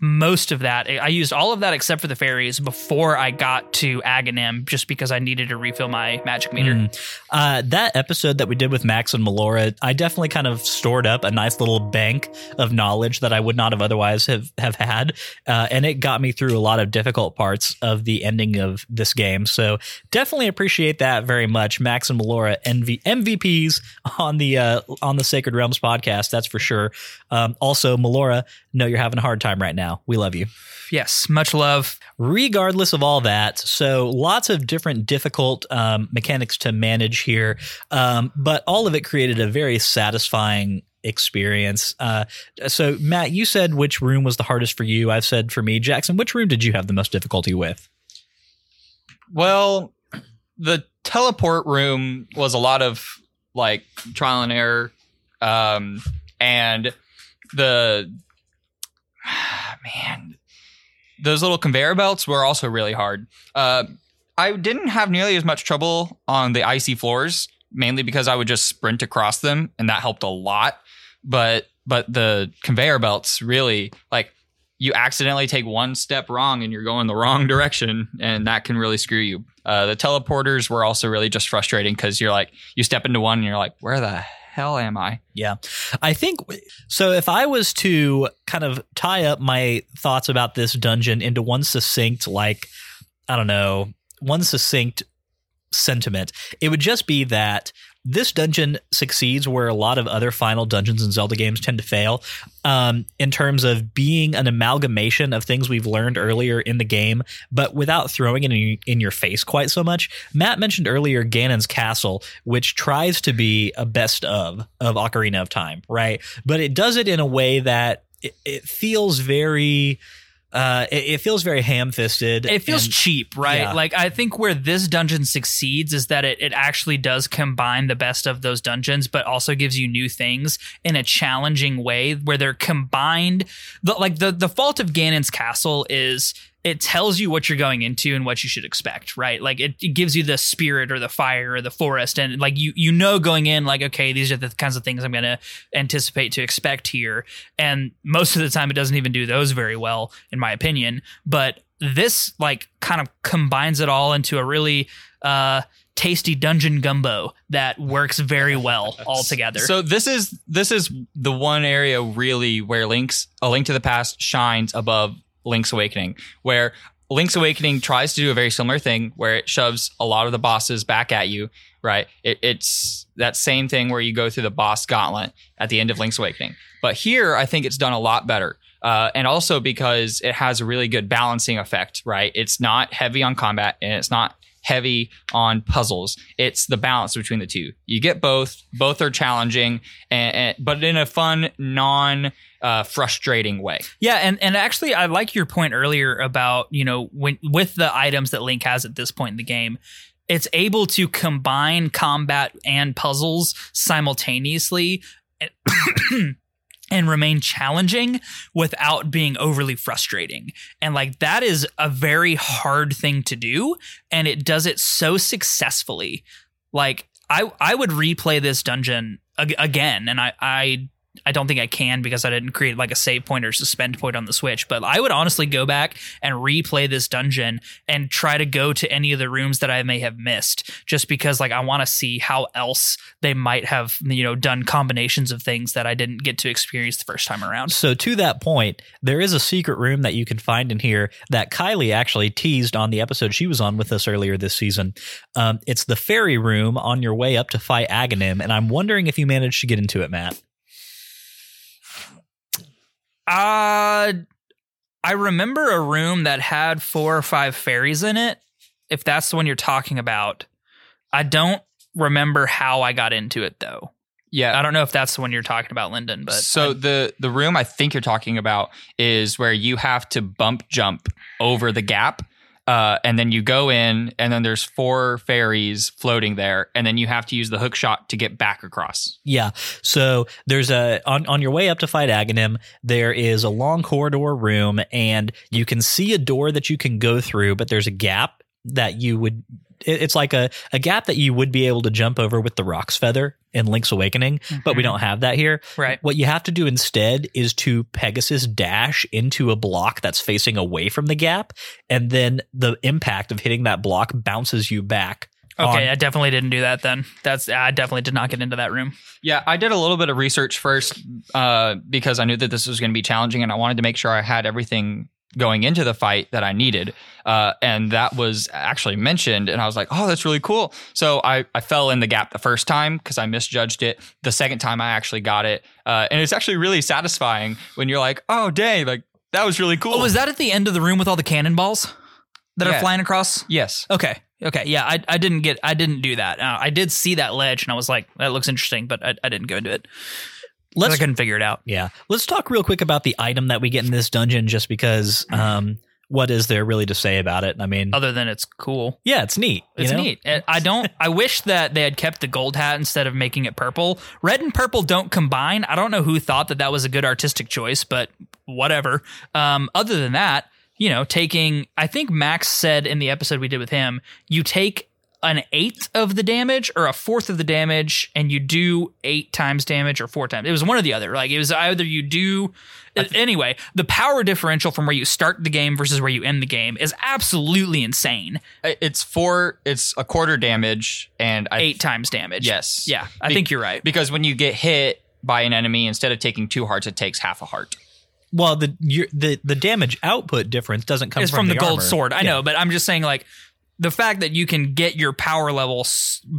most of that. I used all of that except for the fairies before I got to Aghanim, just because I needed to refill my magic meter. Mm. Uh, that episode that we did with Max and Melora, I definitely kind of stored up a nice little bank of knowledge that I would not have otherwise have have had, uh, and it got me through a lot of difficult parts of the ending of this game. So definitely appreciate that very much, Max and Melora, NV- MVPs on the uh, on the Sacred Realms podcast. That's for sure. Um, also, Melora, know you're having a hard time right now. We love you. Yes, much love. Regardless of all that, so lots of different difficult um, mechanics to manage here, um, but all of it created a very satisfying experience. Uh, so, Matt, you said which room was the hardest for you. I've said for me, Jackson, which room did you have the most difficulty with? Well, the teleport room was a lot of like trial and error, um, and the man, those little conveyor belts were also really hard. Uh, I didn't have nearly as much trouble on the icy floors, mainly because I would just sprint across them, and that helped a lot. But but the conveyor belts really like you accidentally take one step wrong and you're going the wrong direction, and that can really screw you. Uh, the teleporters were also really just frustrating because you're like you step into one and you're like, where the hell am I? Yeah. I think so. If I was to kind of tie up my thoughts about this dungeon into one succinct, like, I don't know, one succinct sentiment, it would just be that this dungeon succeeds where a lot of other final dungeons in Zelda games tend to fail um, in terms of being an amalgamation of things we've learned earlier in the game, but without throwing it in, in your face quite so much. Matt mentioned earlier Ganon's Castle, which tries to be a best of of Ocarina of Time, right? But it does it in a way that it, it feels very uh, it, it feels very ham-fisted. It feels and- cheap, right? Yeah. Like I think where this dungeon succeeds is that it, it actually does combine the best of those dungeons, but also gives you new things in a challenging way where they're combined. The, like the the fault of Ganon's castle is it tells you what you're going into and what you should expect, right? Like it, it gives you the spirit or the fire or the forest, and like you you know going in, like okay, these are the kinds of things I'm going to anticipate to expect here. And most of the time, it doesn't even do those very well, in my opinion. But this like kind of combines it all into a really uh tasty dungeon gumbo that works very well all together. So this is this is the one area really where Link's A Link to the Past shines above Link's Awakening, where Link's Awakening tries to do a very similar thing where it shoves a lot of the bosses back at you, right? It, it's that same thing where you go through the boss gauntlet at the end of Link's Awakening. But here, I think it's done a lot better. Uh, and also because it has a really good balancing effect, right? It's not heavy on combat and it's not heavy on puzzles. It's the balance between the two. You get both. Both are challenging, and, and but in a fun, non uh, frustrating way. Yeah, and and actually, I like your point earlier about you know when with the items that Link has at this point in the game, it's able to combine combat and puzzles simultaneously. And- remain challenging without being overly frustrating. And like that is a very hard thing to do. And it does it so successfully. Like I I would replay this dungeon ag- again. And I I I don't think I can because I didn't create like a save point or suspend point on the Switch. But I would honestly go back and replay this dungeon and try to go to any of the rooms that I may have missed, just because like I want to see how else they might have you know done combinations of things that I didn't get to experience the first time around. So to that point, there is a secret room that you can find in here that Kylie actually teased on the episode she was on with us earlier this season. Um, it's the fairy room on your way up to fight Aghanim, and I'm wondering if you managed to get into it, Matt. Uh I remember a room that had four or five fairies in it. If that's the one you're talking about, I don't remember how I got into it though. Yeah. I don't know if that's the one you're talking about, Lyndon, but so I- the the room I think you're talking about is where you have to bump jump over the gap. Uh, and then you go in, and then there's four fairies floating there, and then you have to use the hook shot to get back across. Yeah. So there's a on on your way up to fight Aghanim, there is a long corridor room, and you can see a door that you can go through, but there's a gap that you would. It's like a, a gap that you would be able to jump over with the Roc's feather, in Link's Awakening, but we Mhm. don't have that here. Right. What you have to do instead is to Pegasus dash into a block that's facing away from the gap, and then the impact of hitting that block bounces you back. Okay, on- I definitely didn't do that then. That's I definitely did not get into that room. Yeah, I did a little bit of research first uh, because I knew that this was going to be challenging, and I wanted to make sure I had everything going into the fight that I needed. Uh, and that was actually mentioned, and I was like, "Oh, that's really cool." So I, I fell in the gap the first time because I misjudged it. The second time, I actually got it, uh, and it's actually really satisfying when you're like, "Oh, dang! Like that was really cool." Oh, was that at the end of the room with all the cannonballs that Yeah. are flying across? yes. Okay. Okay. Yeah, I, I didn't get I didn't do that. Uh, I did see that ledge and I was like, that looks interesting, but I, I didn't go into it. Let's I couldn't figure it out. Yeah. Let's talk real quick about the item that we get in this dungeon just because um what is there really to say about it? I mean, Other than it's cool. yeah, it's neat. you It's know? neat. I don't. I wish that they had kept the gold hat instead of making it purple. Red and purple don't combine. I don't know who thought that that was a good artistic choice, but whatever. Um, other than that, you know, taking. I think Max said in the episode we did with him, you take an eighth of the damage or a fourth of the damage, and you do eight times damage or four times. It was one or the other. Like it was either you do. Anyway, the power differential from where you start the game versus where you end the game is absolutely insane. It's four. It's a quarter damage, and I eight times damage. Yes. Yeah, I Be- think you're right. because when you get hit by an enemy, instead of taking two hearts, it takes half a heart. Well, the your, the the damage output difference doesn't come It's from, from the, gold armor. sword. I Yeah. know, but I'm just saying like the fact that you can get your power level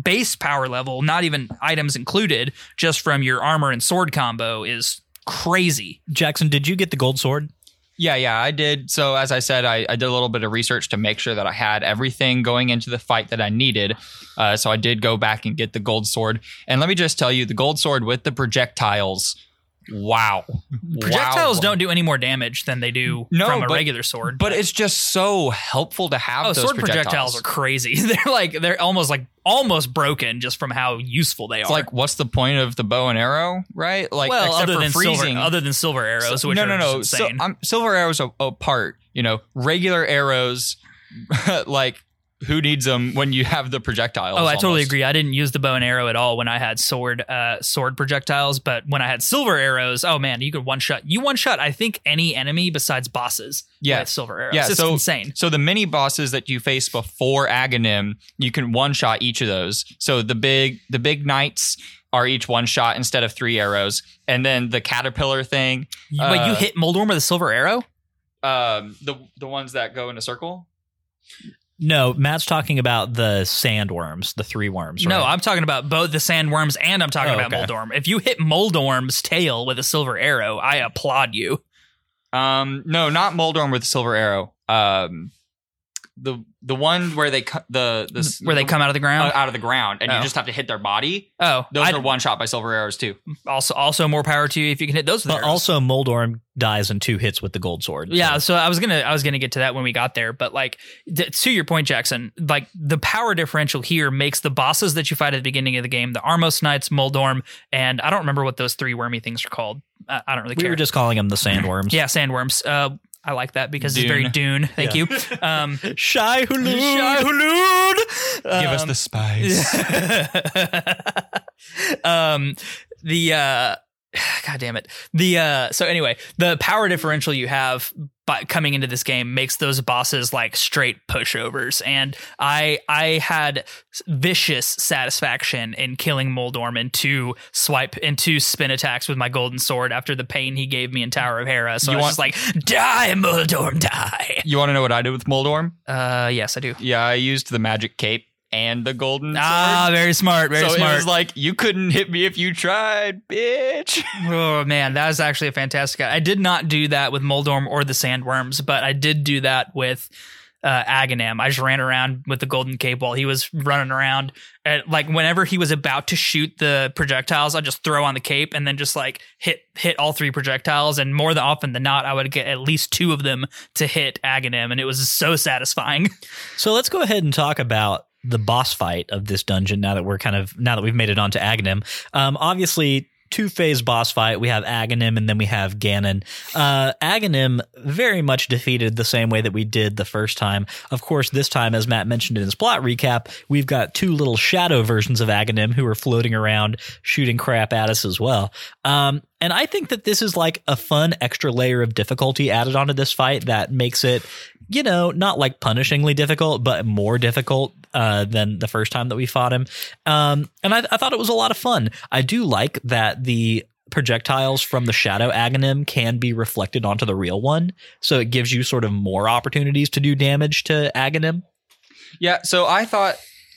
base power level, not even items included, just from your armor and sword combo is crazy. Jackson, did you get the gold sword? Yeah, yeah, I did. So as I said, I, I did a little bit of research to make sure that I had everything going into the fight that I needed. Uh, so I did go back and get the gold sword. And let me just tell you, the gold sword with the projectiles. Wow, Projectiles Wow. don't do any more damage than they do No, from a but- regular sword. But it's just so helpful to have. oh, those sword projectiles. are crazy. They're like they're almost like almost broken just from how useful they It's are. like, what's the point of the bow and arrow, right? Like, well, other than freezing. silver, other than silver arrows, which no, are no, no. So, insane. Silver arrows a- apart. You know, regular arrows. like, who needs them when you have the projectiles? Oh, I totally agree. I didn't use the bow and arrow at all when I had sword uh, sword projectiles, but when I had silver arrows, oh man, you could one shot. You one shot, I think, any enemy besides bosses. Yeah. with silver arrows. Yeah, it's so- insane. So the mini bosses that you face before Aghanim, you can one shot each of those. So the big the big knights are each one shot instead of three arrows, and then the caterpillar thing, But you uh, hit Moldorm with a silver arrow. um, the the ones that go in a circle. No, Matt's talking about the sandworms, the three worms. No. I'm talking about both the sandworms and I'm talking Oh, about okay. Moldorm. If you hit Moldorm's tail with a silver arrow, I applaud you. Um, no, not Moldorm with a silver arrow. Um, the the one where they cut the the Where they come out of the ground. uh, out of the ground, and Oh. you just have to hit their body. oh, Those I- are one shot by silver arrows too. also also more power to you if you can hit those. But arrows. also Moldorm dies in two hits with the gold sword. Yeah, so- so I was gonna I was gonna get to that when we got there, but like th- to your point, Jackson, like the power differential here makes the bosses that you fight at the beginning of the game, the Armos Knights, Moldorm, and I don't remember what those three wormy things are called. I, I don't really we care. were just calling them the sandworms. yeah, sandworms. Uh, I like that because it's very Dune. Thank Yeah. you. Um, Shai Hulud. Shai Hulud! Um, Give us the spice. um the uh god damn it the uh so anyway the power differential you have coming into this game makes those bosses like straight pushovers. And i i had vicious satisfaction in killing moldorm in two swipe and two spin attacks with my golden sword after the pain he gave me in tower of hera. So You i was want- just like die moldorm die! You want to know what I did with Moldorm? uh yes i do. Yeah, I used the magic cape and the golden ah very smart very so smart it was like you couldn't hit me if you tried, bitch. Oh man, that was actually a fantastic. I did not do that with Moldorm or the Sandworms, but I did do that with uh, Aghanim. I just ran around with the golden cape while he was running around. And like whenever he was about to shoot the projectiles, I just throw on the cape and then just like hit hit all three projectiles. And more than often than not, I would get at least two of them to hit Aghanim, and it was so satisfying. So let's go ahead and talk about the boss fight of this dungeon now that we're kind of now that we've made it onto Aghanim. Um, obviously, two phase boss fight. We have Aghanim and then we have Ganon. Uh, Aghanim very much defeated the same way that we did the first time. Of course, this time, as Matt mentioned in his plot recap, we've got two little shadow versions of Aghanim who are floating around shooting crap at us as well. Um, and I think that this is like a fun extra layer of difficulty added onto this fight that makes it, you know, not like punishingly difficult, but more difficult uh, than the first time that we fought him. Um, and I, I thought it was a lot of fun. I do like that the projectiles from the shadow aghanim can be reflected onto the real one so it gives you sort of more opportunities to do damage to aghanim Yeah, so I thought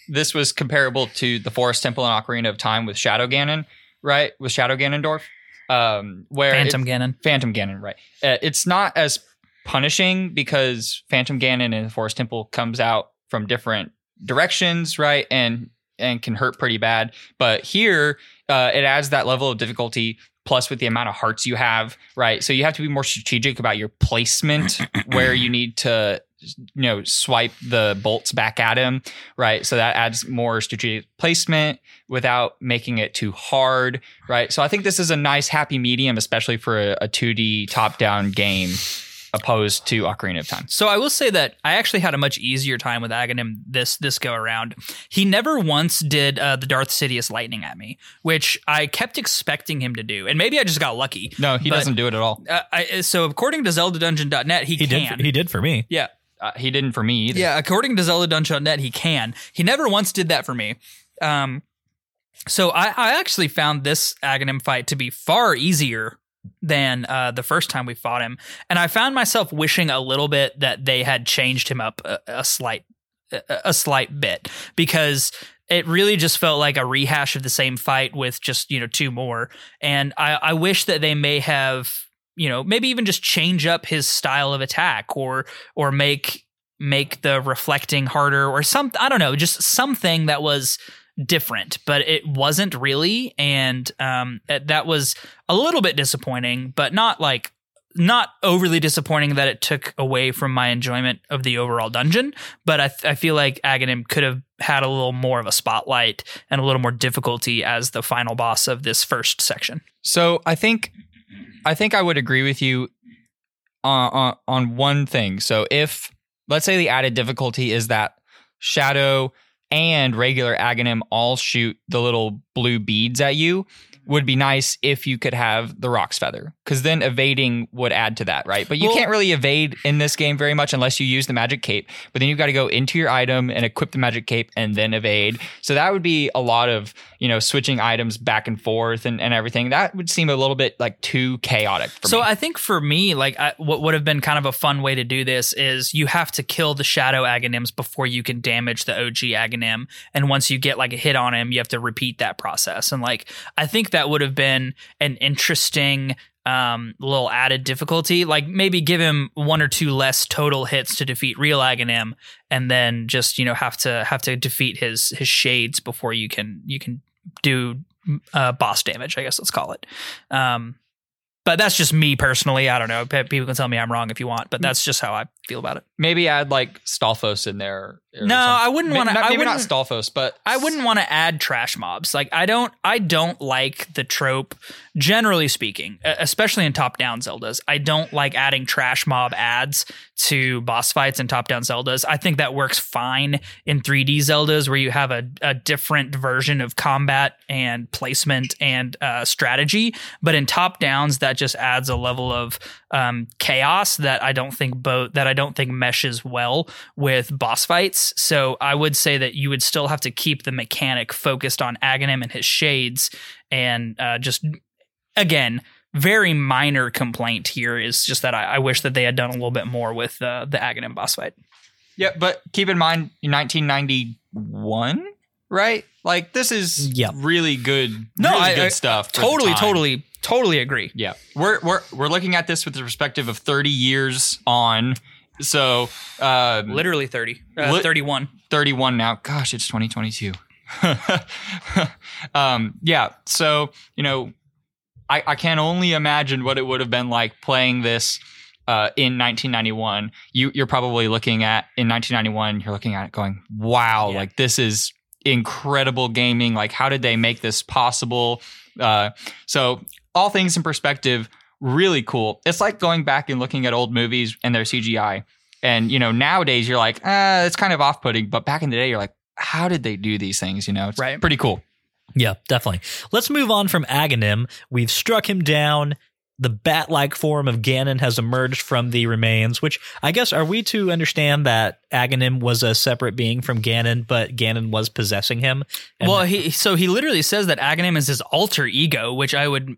this was comparable to the Forest Temple and Ocarina of Time with Shadow Ganon, right? With Shadow Ganondorf, um, where Phantom it- Ganon. Phantom Ganon, right? Uh, it's not as punishing because Phantom Ganon in the Forest Temple comes out from different directions, right? And and can hurt pretty bad. But here, uh, it adds that level of difficulty. Plus, with the amount of hearts you have, right? So you have to be more strategic about your placement, where you need to, you know, swipe the bolts back at him, right? So that adds more strategic placement without making it too hard, right? So I think this is a nice happy medium, especially for a, a 2D top-down game, opposed to Ocarina of Time. So I will say that I actually had a much easier time with Aghanim this this go around. He never once did uh, the Darth Sidious lightning at me, which I kept expecting him to do, and maybe I just got lucky. No, he But- doesn't do it at all. Uh, I, so according to ZeldaDungeon.net, he, he can. did he did for me yeah, Uh, he didn't for me either. yeah. According to ZeldaDungeon.net, he can. He never once did that for me. Um, so I, I actually found this Aghanim fight to be far easier than uh, the first time we fought him, and I found myself wishing a little bit that they had changed him up a, a slight, a, a slight bit because it really just felt like a rehash of the same fight with just you know two more, and I, I wish that they may have you know maybe even just change up his style of attack or or make make the reflecting harder or some I don't know just something that was different but it wasn't really. And um that was a little bit disappointing but not like not overly disappointing that it took away from my enjoyment of the overall dungeon. But I, I feel like Aghanim could have had a little more of a spotlight and a little more difficulty as the final boss of this first section. So I think I think I would agree with you on, on on one thing. So if let's say the added difficulty is that shadow and regular Aghanim all shoot the little blue beads at you, would be nice if you could have the Roc's Feather, because then evading would add to that, right? But you Well- can't really evade in this game very much unless you use the Magic Cape. But then you've got to go into your item and equip the Magic Cape and then evade. So that would be a lot of you know switching items back and forth and, and everything. That would seem a little bit like too chaotic for so me. I think for me, like I, what would have been kind of a fun way to do this is you have to kill the shadow Aghanims before you can damage the OG Aghanim and once you get like a hit on him, you have to repeat that process. And like I think that would have been an interesting um little added difficulty like maybe give him one or two less total hits to defeat real aghanim and then just you know have to have to defeat his his shades before you can you can do uh boss damage i guess let's call it um but that's just me personally. I don't know. People can tell me I'm wrong if you want, but that's just how I feel about it. Maybe add like Stalfos in there. or No, something. I wouldn't wanna- not- Maybe not Stalfos, but I wouldn't want to add trash mobs. Like I don't I don't like the trope generally speaking, especially in top-down Zeldas. I don't like adding trash mob ads to boss fights in top-down Zeldas. I think that works fine in 3D Zeldas where you have a, a different version of combat and placement and uh, strategy, but in top-downs that just adds a level of um, chaos that I don't think both that I don't think meshes well with boss fights. So I would say that you would still have to keep the mechanic focused on Aghanim and his shades, and uh, just again, very minor complaint here is just that I, I wish that they had done a little bit more with uh, the Aghanim boss fight. yeah. But keep in mind, 1991, right? Like this is Yeah. really good. No, really I- good I- stuff. Totally, totally, totally agree. Yeah, we're we're we're looking at this with the perspective of 30 years on. So um, Literally 30, uh, Lit- 31. 31 now. Gosh, it's 2022. um, yeah. So, you know, I, I can only imagine what it would have been like playing this uh, in 1991. You, you're probably looking at, in 1991, you're looking at it going, wow, Yeah. like this is incredible gaming. Like, how did they make this possible? Uh, so all things in perspective, really cool. It's like going back and looking at old movies and their CGI. And you know, nowadays you're like, ah, it's kind of off-putting. But back in the day, you're like, how did they do these things? You know, it's Right. pretty cool. Yeah, definitely. Let's move on from Aghanim. We've struck him down. The bat like form of Ganon has emerged from the remains, which I guess are we to understand that Aghanim was a separate being from Ganon, but Ganon was possessing him? And- well, he so he literally says that Aghanim is his alter ego, which I would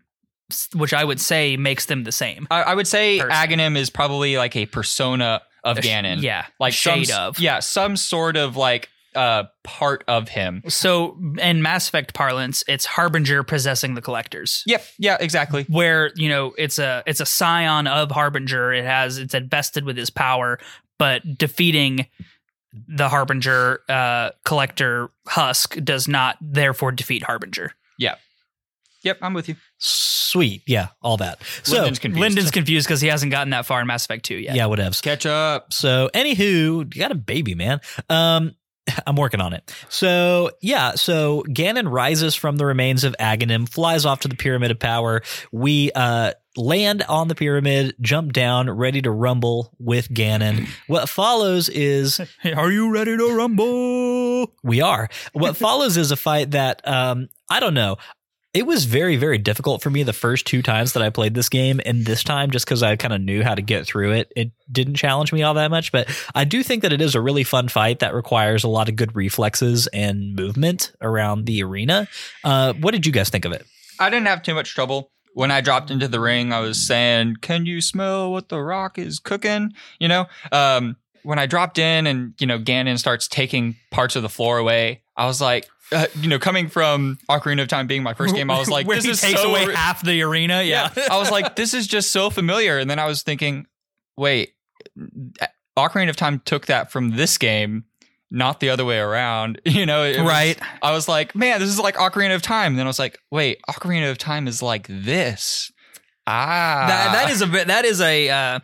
which I would say makes them the same. I, I would say Person. Aghanim is probably like a persona of A sh- Ganon. Yeah, like shade some, of. Yeah, some sort of like uh part of him. So in Mass Effect parlance, it's Harbinger possessing the collectors. Yep. Yeah. Exactly. Where you know it's a it's a scion of Harbinger. It has it's invested with his power, but defeating the Harbinger uh, collector Husk does not therefore defeat Harbinger. Yep. I'm with you. Sweet. Yeah, all that. So, Lyndon's confused. Lyndon's confused because he hasn't gotten that far in Mass Effect 2 yet. yeah, whatevs. Catch up. So, anywho, you got a baby, man. Um, I'm working on it. So, yeah, so Ganon rises from the remains of Aghanim, flies off to the Pyramid of Power. We uh, land on the pyramid, jump down, ready to rumble with Ganon. What follows is Hey, are you ready to rumble? we are. What follows is a fight that um, I don't know. It was very, very difficult for me the first two times that I played this game, and this time just because I kind of knew how to get through it, it didn't challenge me all that much. But I do think that it is a really fun fight that requires a lot of good reflexes and movement around the arena. Uh, what did you guys think of it? I didn't have too much trouble. When I dropped into the ring, I was saying, Can you smell what the rock is cooking? You know? Um, when I dropped in and, you know, Ganon starts taking parts of the floor away, I was like, uh, you know, coming from Ocarina of Time being my first game, I was like, Where this he is takes so away re- half the arena. Yeah. I was like, this is just so familiar. And then I was thinking, wait, Ocarina of Time took that from this game, not the other way around. You know, it was- right. I was like, man, this is like Ocarina of Time. And then I was like, wait, Ocarina of Time is like this. Ah, that, that is a bit that is a uh,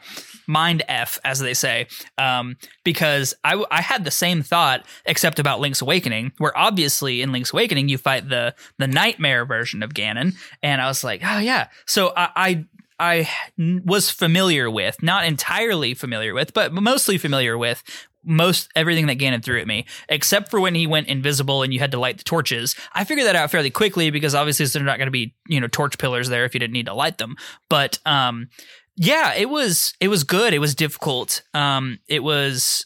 mind f as they say um, because I had the same thought except about link's awakening where obviously in link's awakening you fight the the nightmare version of ganon and i was like oh yeah so i i, I was familiar with not entirely familiar with but mostly familiar with most everything that Ganon threw at me, except for when he went invisible and you had to light the torches. I figured that out fairly quickly because obviously there's not going to be you know torch pillars there if you didn't need to light them. But um, yeah, it was it was good. It was difficult. Um, it was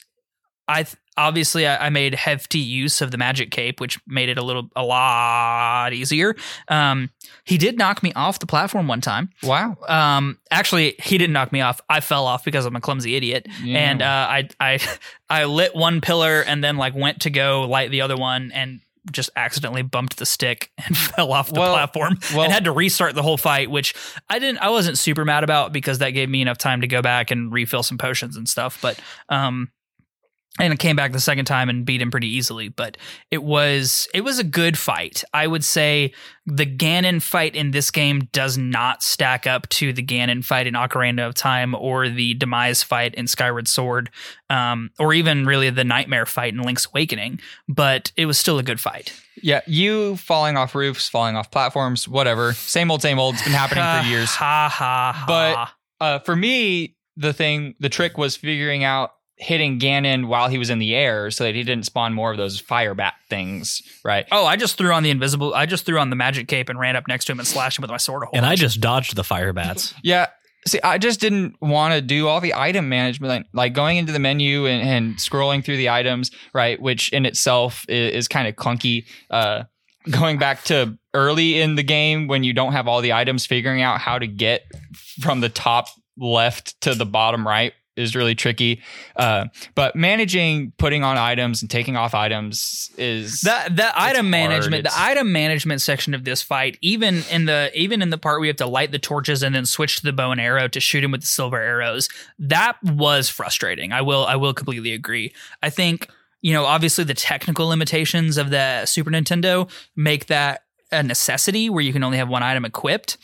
I th- obviously I, I made hefty use of the magic cape, which made it a little a lot easier. Um, he did knock me off the platform one time. wow. Um, actually, he didn't knock me off. I fell off because I'm a clumsy idiot, Yeah. and uh, I I I lit one pillar and then like went to go light the other one and just accidentally bumped the stick and fell off the Well- platform well- and had to restart the whole fight, which I didn't. I wasn't super mad about because that gave me enough time to go back and refill some potions and stuff. But um, and it came back the second time and beat him pretty easily. But it was it was a good fight. I would say the Ganon fight in this game does not stack up to the Ganon fight in Ocarina of Time or the Demise fight in Skyward Sword, um, or even really the Nightmare fight in Link's Awakening. But it was still a good fight. Yeah, you falling off roofs, falling off platforms, whatever. Same old, same old. It's been happening for years. Ha ha ha. But- Uh, for me, the thing, the trick was figuring out hitting Ganon while he was in the air so that he didn't spawn more of those fire bat things, right? Oh, I just threw on the invisible. I just threw on the magic cape and ran up next to him and slashed him with my sword. A whole And I just dodged the fire bats. Yeah. See, I just didn't want to do all the item management, like, like going into the menu and, and scrolling through the items, right? Which in itself is, is kind of clunky. Uh, going back to early in the game when you don't have all the items, figuring out how to get from the top left to the bottom right is really tricky. Uh, but managing putting on items and taking off items is that that item management the item management section of this fight even in the even in the part where you have to light the torches and then switch to the bow and arrow to shoot him with the silver arrows that was frustrating. I will i will completely agree. I think you know obviously the technical limitations of the super nintendo make that a necessity where you can only have one item equipped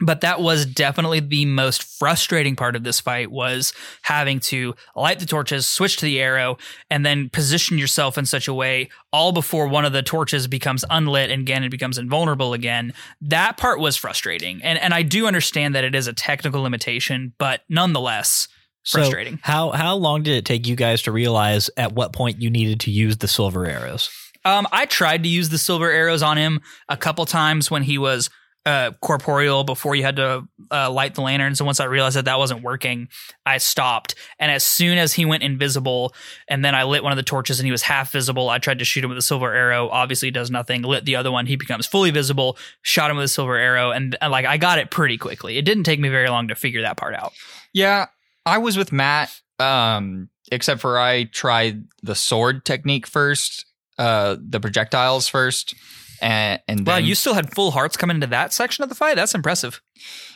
but that was definitely the most frustrating part of this fight was having to light the torches switch to the arrow and then position yourself in such a way all before one of the torches becomes unlit and ganon becomes invulnerable again. That part was frustrating. And and i do understand that it is a technical limitation but nonetheless So frustrating. how how long did it take you guys to realize at what point you needed to use the silver arrows? Um, I tried to use the silver arrows on him a couple times when he was uh, corporeal before you had to uh, light the lanterns. And once I realized that that wasn't working, I stopped. And as soon as he went invisible, and then I lit one of the torches and he was half visible, I tried to shoot him with a silver arrow. Obviously, does nothing. Lit the other one, he becomes fully visible. Shot him with a silver arrow, and, and like I got it pretty quickly. It didn't take me very long to figure that part out. Yeah, I was with Matt. Um, except for I tried the sword technique first, uh, the projectiles first, and and Wow, then you still had full hearts coming into that section of the fight. That's impressive.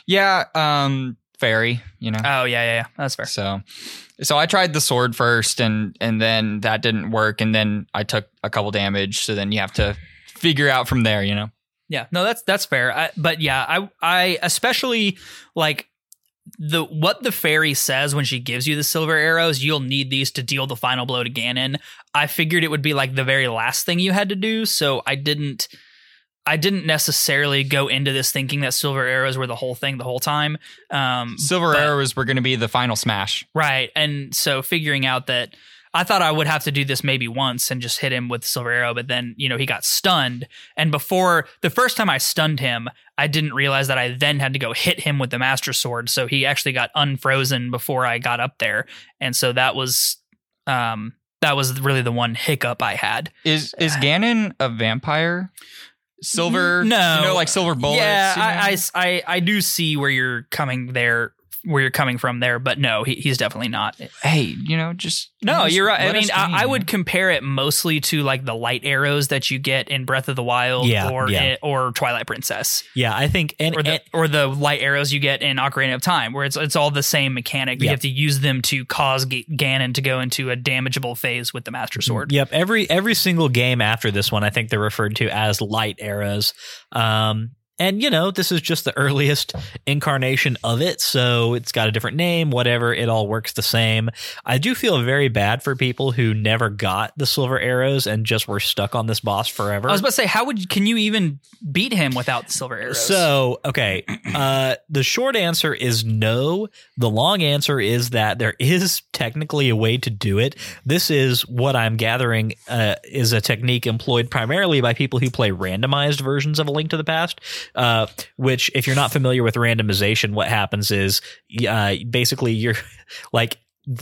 yeah, um, fairy, you know. Oh yeah, yeah, yeah. That's fair. So, so I tried the sword first, and and then that didn't work, and then I took a couple damage. So then you have to figure out from there, you know. Yeah, no, that's that's fair. I, but yeah, I I especially like the what the fairy says when she gives you the silver arrows. You'll need these to deal the final blow to Ganon. I figured it would be like the very last thing you had to do, so I didn't. I didn't necessarily go into this thinking that silver arrows were the whole thing the whole time. Um, Silver but- arrows were going to be the final smash. Right. And so figuring out that I thought I would have to do this maybe once and just hit him with silver arrow, but then, you know, he got stunned. And before the first time I stunned him, I didn't realize that I then had to go hit him with the master sword. So he actually got unfrozen before I got up there. And so that was um that was really the one hiccup I had. Is is Ganon a vampire? Silver, No. you know, like silver bullets. yeah, you know? I, I, I, I do see where you're coming there, where you're coming from there, but no, he, he's definitely not. hey, you know, just No, just you're right. I mean, I, I would compare it mostly to like the light arrows that you get in Breath of the Wild Yeah, or yeah. or Twilight Princess, Yeah, I think and, or the and- or the light arrows you get in Ocarina of Time, where it's it's all the same mechanic. You Yeah. have to use them to cause G- Ganon to go into a damageable phase with the Master Sword. Yep, every every single game after this one, I think they're referred to as light arrows. Um, and you know, this is just the earliest incarnation of it, so it's got a different name. Whatever, it all works the same. I do feel very bad for people who never got the silver arrows and just were stuck on this boss forever. I was about to say, how would can you even beat him without the silver arrows? So, okay. Uh, the short answer is no. The long answer is that there is technically a way to do it. This is what I'm gathering uh, is a technique employed primarily by people who play randomized versions of A Link to the Past. Uh, which, if you're not familiar with randomization, what happens is uh, basically you're like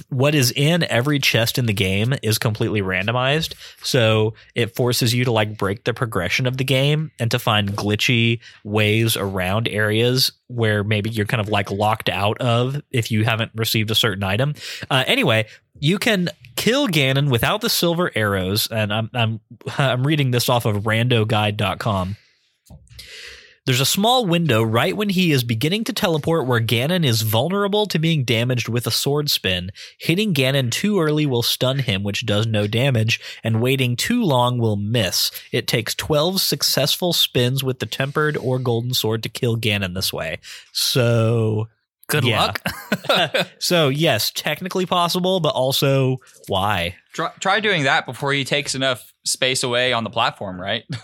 what is in every chest in the game is completely randomized. So it forces you to like break the progression of the game and to find glitchy ways around areas where maybe you're kind of like locked out of if you haven't received a certain item. Uh, anyway, you can kill Ganon without the silver arrows, and I'm I'm I'm reading this off of randoguide.com. There's a small window right when he is beginning to teleport where Ganon is vulnerable to being damaged with a sword spin. Hitting Ganon too early will stun him, which does no damage, and waiting too long will miss. It takes 12 successful spins with the tempered or golden sword to kill Ganon this way. So, good yeah. luck. so yes, technically possible, but also why? try, try doing that before he takes enough space away on the platform, right?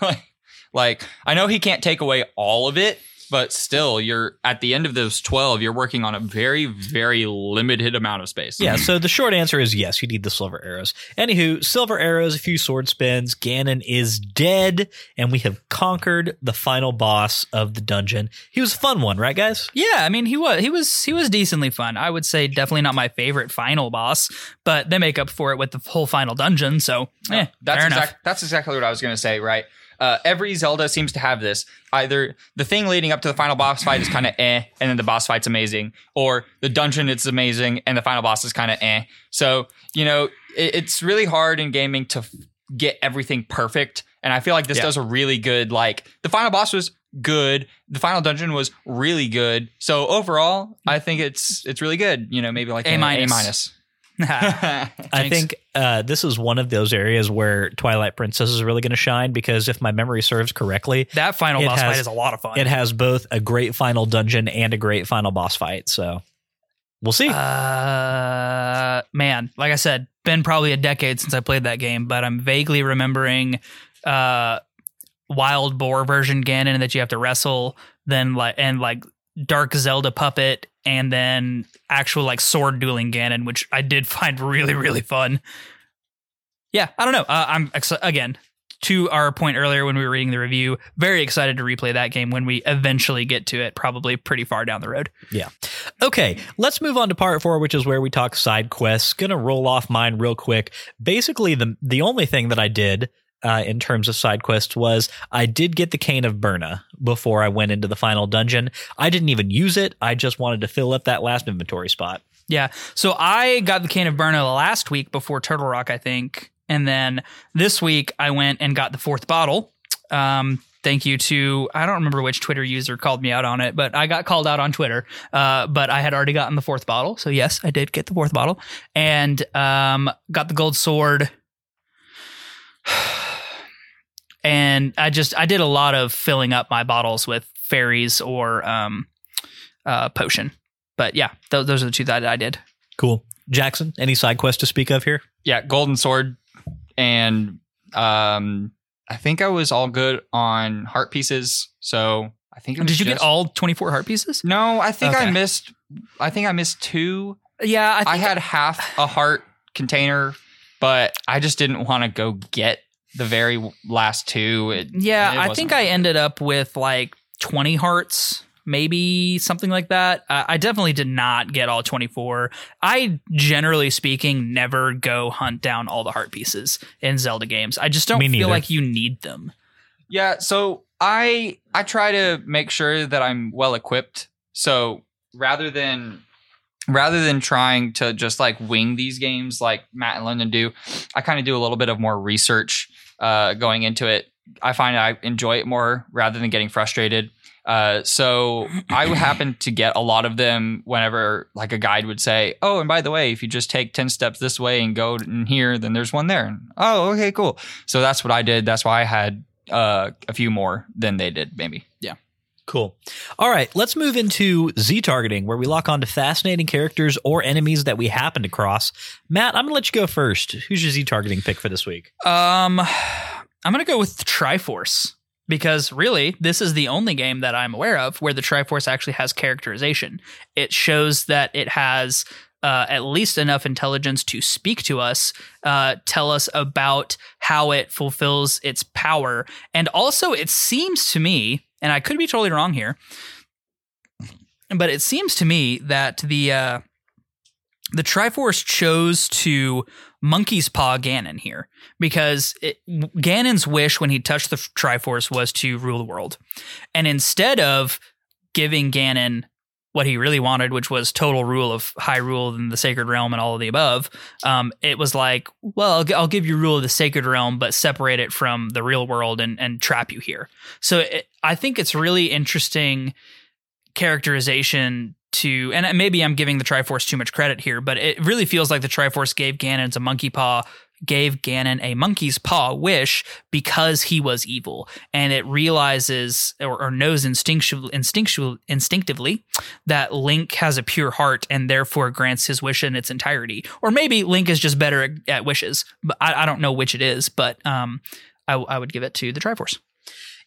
like I know he can't take away all of it, but still, you're at the end of those twelve. You're working on a very, very limited amount of space. Yeah, so the short answer is yes, you need the silver arrows. Anywho, silver arrows, a few sword spins, Ganon is dead, and we have conquered the final boss of the dungeon. He was a fun one, right, guys? Yeah, I mean he was he was he was decently fun. I would say definitely not my favorite final boss, but they make up for it with the whole final dungeon. So eh, that's fair enough. exact, that's exactly what I was going to say. Right. Uh, every Zelda seems to have this. Either the thing leading up to the final boss fight is kind of eh, and then the boss fight's amazing, or the dungeon it's amazing and the final boss is kind of eh. So you know it, it's really hard in gaming to f- get everything perfect, and I feel like this Yeah. does a really good. Like the final boss was good, the final dungeon was really good. So overall, I think it's it's really good. You know, maybe like A minus. A minus. I think uh, this is one of those areas where Twilight Princess is really going to shine because if my memory serves correctly, that final boss has- fight is a lot of fun. it has both a great final dungeon and a great final boss fight. So we'll see. Uh, man, like I said, been probably a decade since I played that game, but I'm vaguely remembering uh, Wild Boar version Ganon that you have to wrestle, then like and like Dark Zelda puppet, and then actual like sword dueling Ganon, which I did find really really fun. Yeah, I don't know. Uh, I'm ex- again to our point earlier when we were reading the review, very excited to replay that game when we eventually get to it, probably pretty far down the road. Yeah. Okay, let's move on to part four, which is where we talk side quests. Gonna roll off mine real quick. Basically, the the only thing that I did uh, in terms of side quests was I did get the cane of Byrna before I went into the final dungeon. I didn't even use it. I just wanted to fill up that last inventory spot. Yeah. So I got the cane of Byrna last week before Turtle Rock, I think. And then this week I went and got the fourth bottle. Um, thank you to, I don't remember which Twitter user called me out on it, but I got called out on Twitter. Uh, but I had already gotten the fourth bottle. So yes, I did get the fourth bottle and um, got the gold sword. And I just, I did a lot of filling up my bottles with fairies or um, uh, potion. But yeah, th- those are the two that I did. Cool. Jackson, any side quests to speak of here? yeah, golden sword, and um, I think I was all good on heart pieces. So I think it was Did you get all 24 heart pieces? No, I think I missed. I think I missed two. Yeah, I, I, think had half a heart container, but I just didn't want to go get the very last two. It, yeah, it I think I ended up with like 20 hearts, maybe something like that. Uh, I definitely did not get all 24. I generally speaking never go hunt down all the heart pieces in Zelda games. I just don't Me feel neither. like you need them. Yeah, so I I try to make sure that I'm well equipped. So rather than rather than trying to just like wing these games like Matt and Lyndon do, I kind of do a little bit of more research uh, going into it. I find I enjoy it more rather than getting frustrated. Uh, so I happen to get a lot of them whenever like a guide would say, "Oh, and by the way, if you just take ten steps this way and go in here, then there's one there." And, oh, okay, cool. So that's what I did. That's why I had uh, a few more than they did, maybe. Yeah. Cool. All right, let's move into Z targeting, where we lock onto fascinating characters or enemies that we happen to cross. Matt, I'm gonna let you go first. Who's your Z targeting pick for this week? Um, I'm gonna go with Triforce because really, this is the only game that I'm aware of where the Triforce actually has characterization. It shows that it has uh, at least enough intelligence to speak to us, uh, tell us about how it fulfills its power, and also it seems to me, and I could be totally wrong here, but it seems to me that the uh, the Triforce chose to monkey's paw Ganon here because it, Ganon's wish when he touched the Triforce was to rule the world, and instead of giving Ganon what he really wanted, which was total rule of Hyrule and the Sacred Realm and all of the above, um, it was like, well, I'll, give you rule of the Sacred Realm, but separate it from the real world and and trap you here. So it, I think it's really interesting characterization to and maybe I'm giving the Triforce too much credit here, but it really feels like the Triforce gave Ganon's a monkey paw gave Ganon a monkey's paw wish because he was evil and it realizes or, or knows instinctual, instinctively that Link has a pure heart and therefore grants his wish in its entirety. Or maybe Link is just better at, at wishes, but I, I don't know which it is, but um, I, I would give it to the Triforce.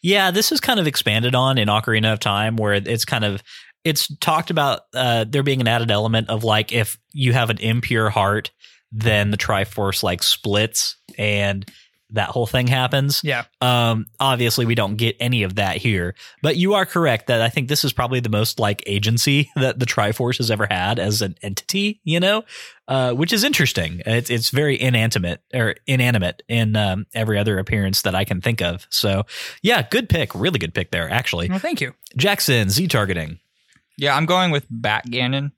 Yeah, this is kind of expanded on in Ocarina of Time, where it's kind of it's talked about uh, there being an added element of like if you have an impure heart, then the Triforce like splits and that whole thing happens. Yeah. Um, obviously, we don't get any of that here, but you are correct that I think this is probably the most like agency that the Triforce has ever had as an entity. You know, uh, which is interesting. It's it's very inanimate or inanimate in um, every other appearance that I can think of. So, yeah, good pick, really good pick there. Actually, Well, thank you. Jackson Z targeting. Yeah, I'm going with Bat Ganon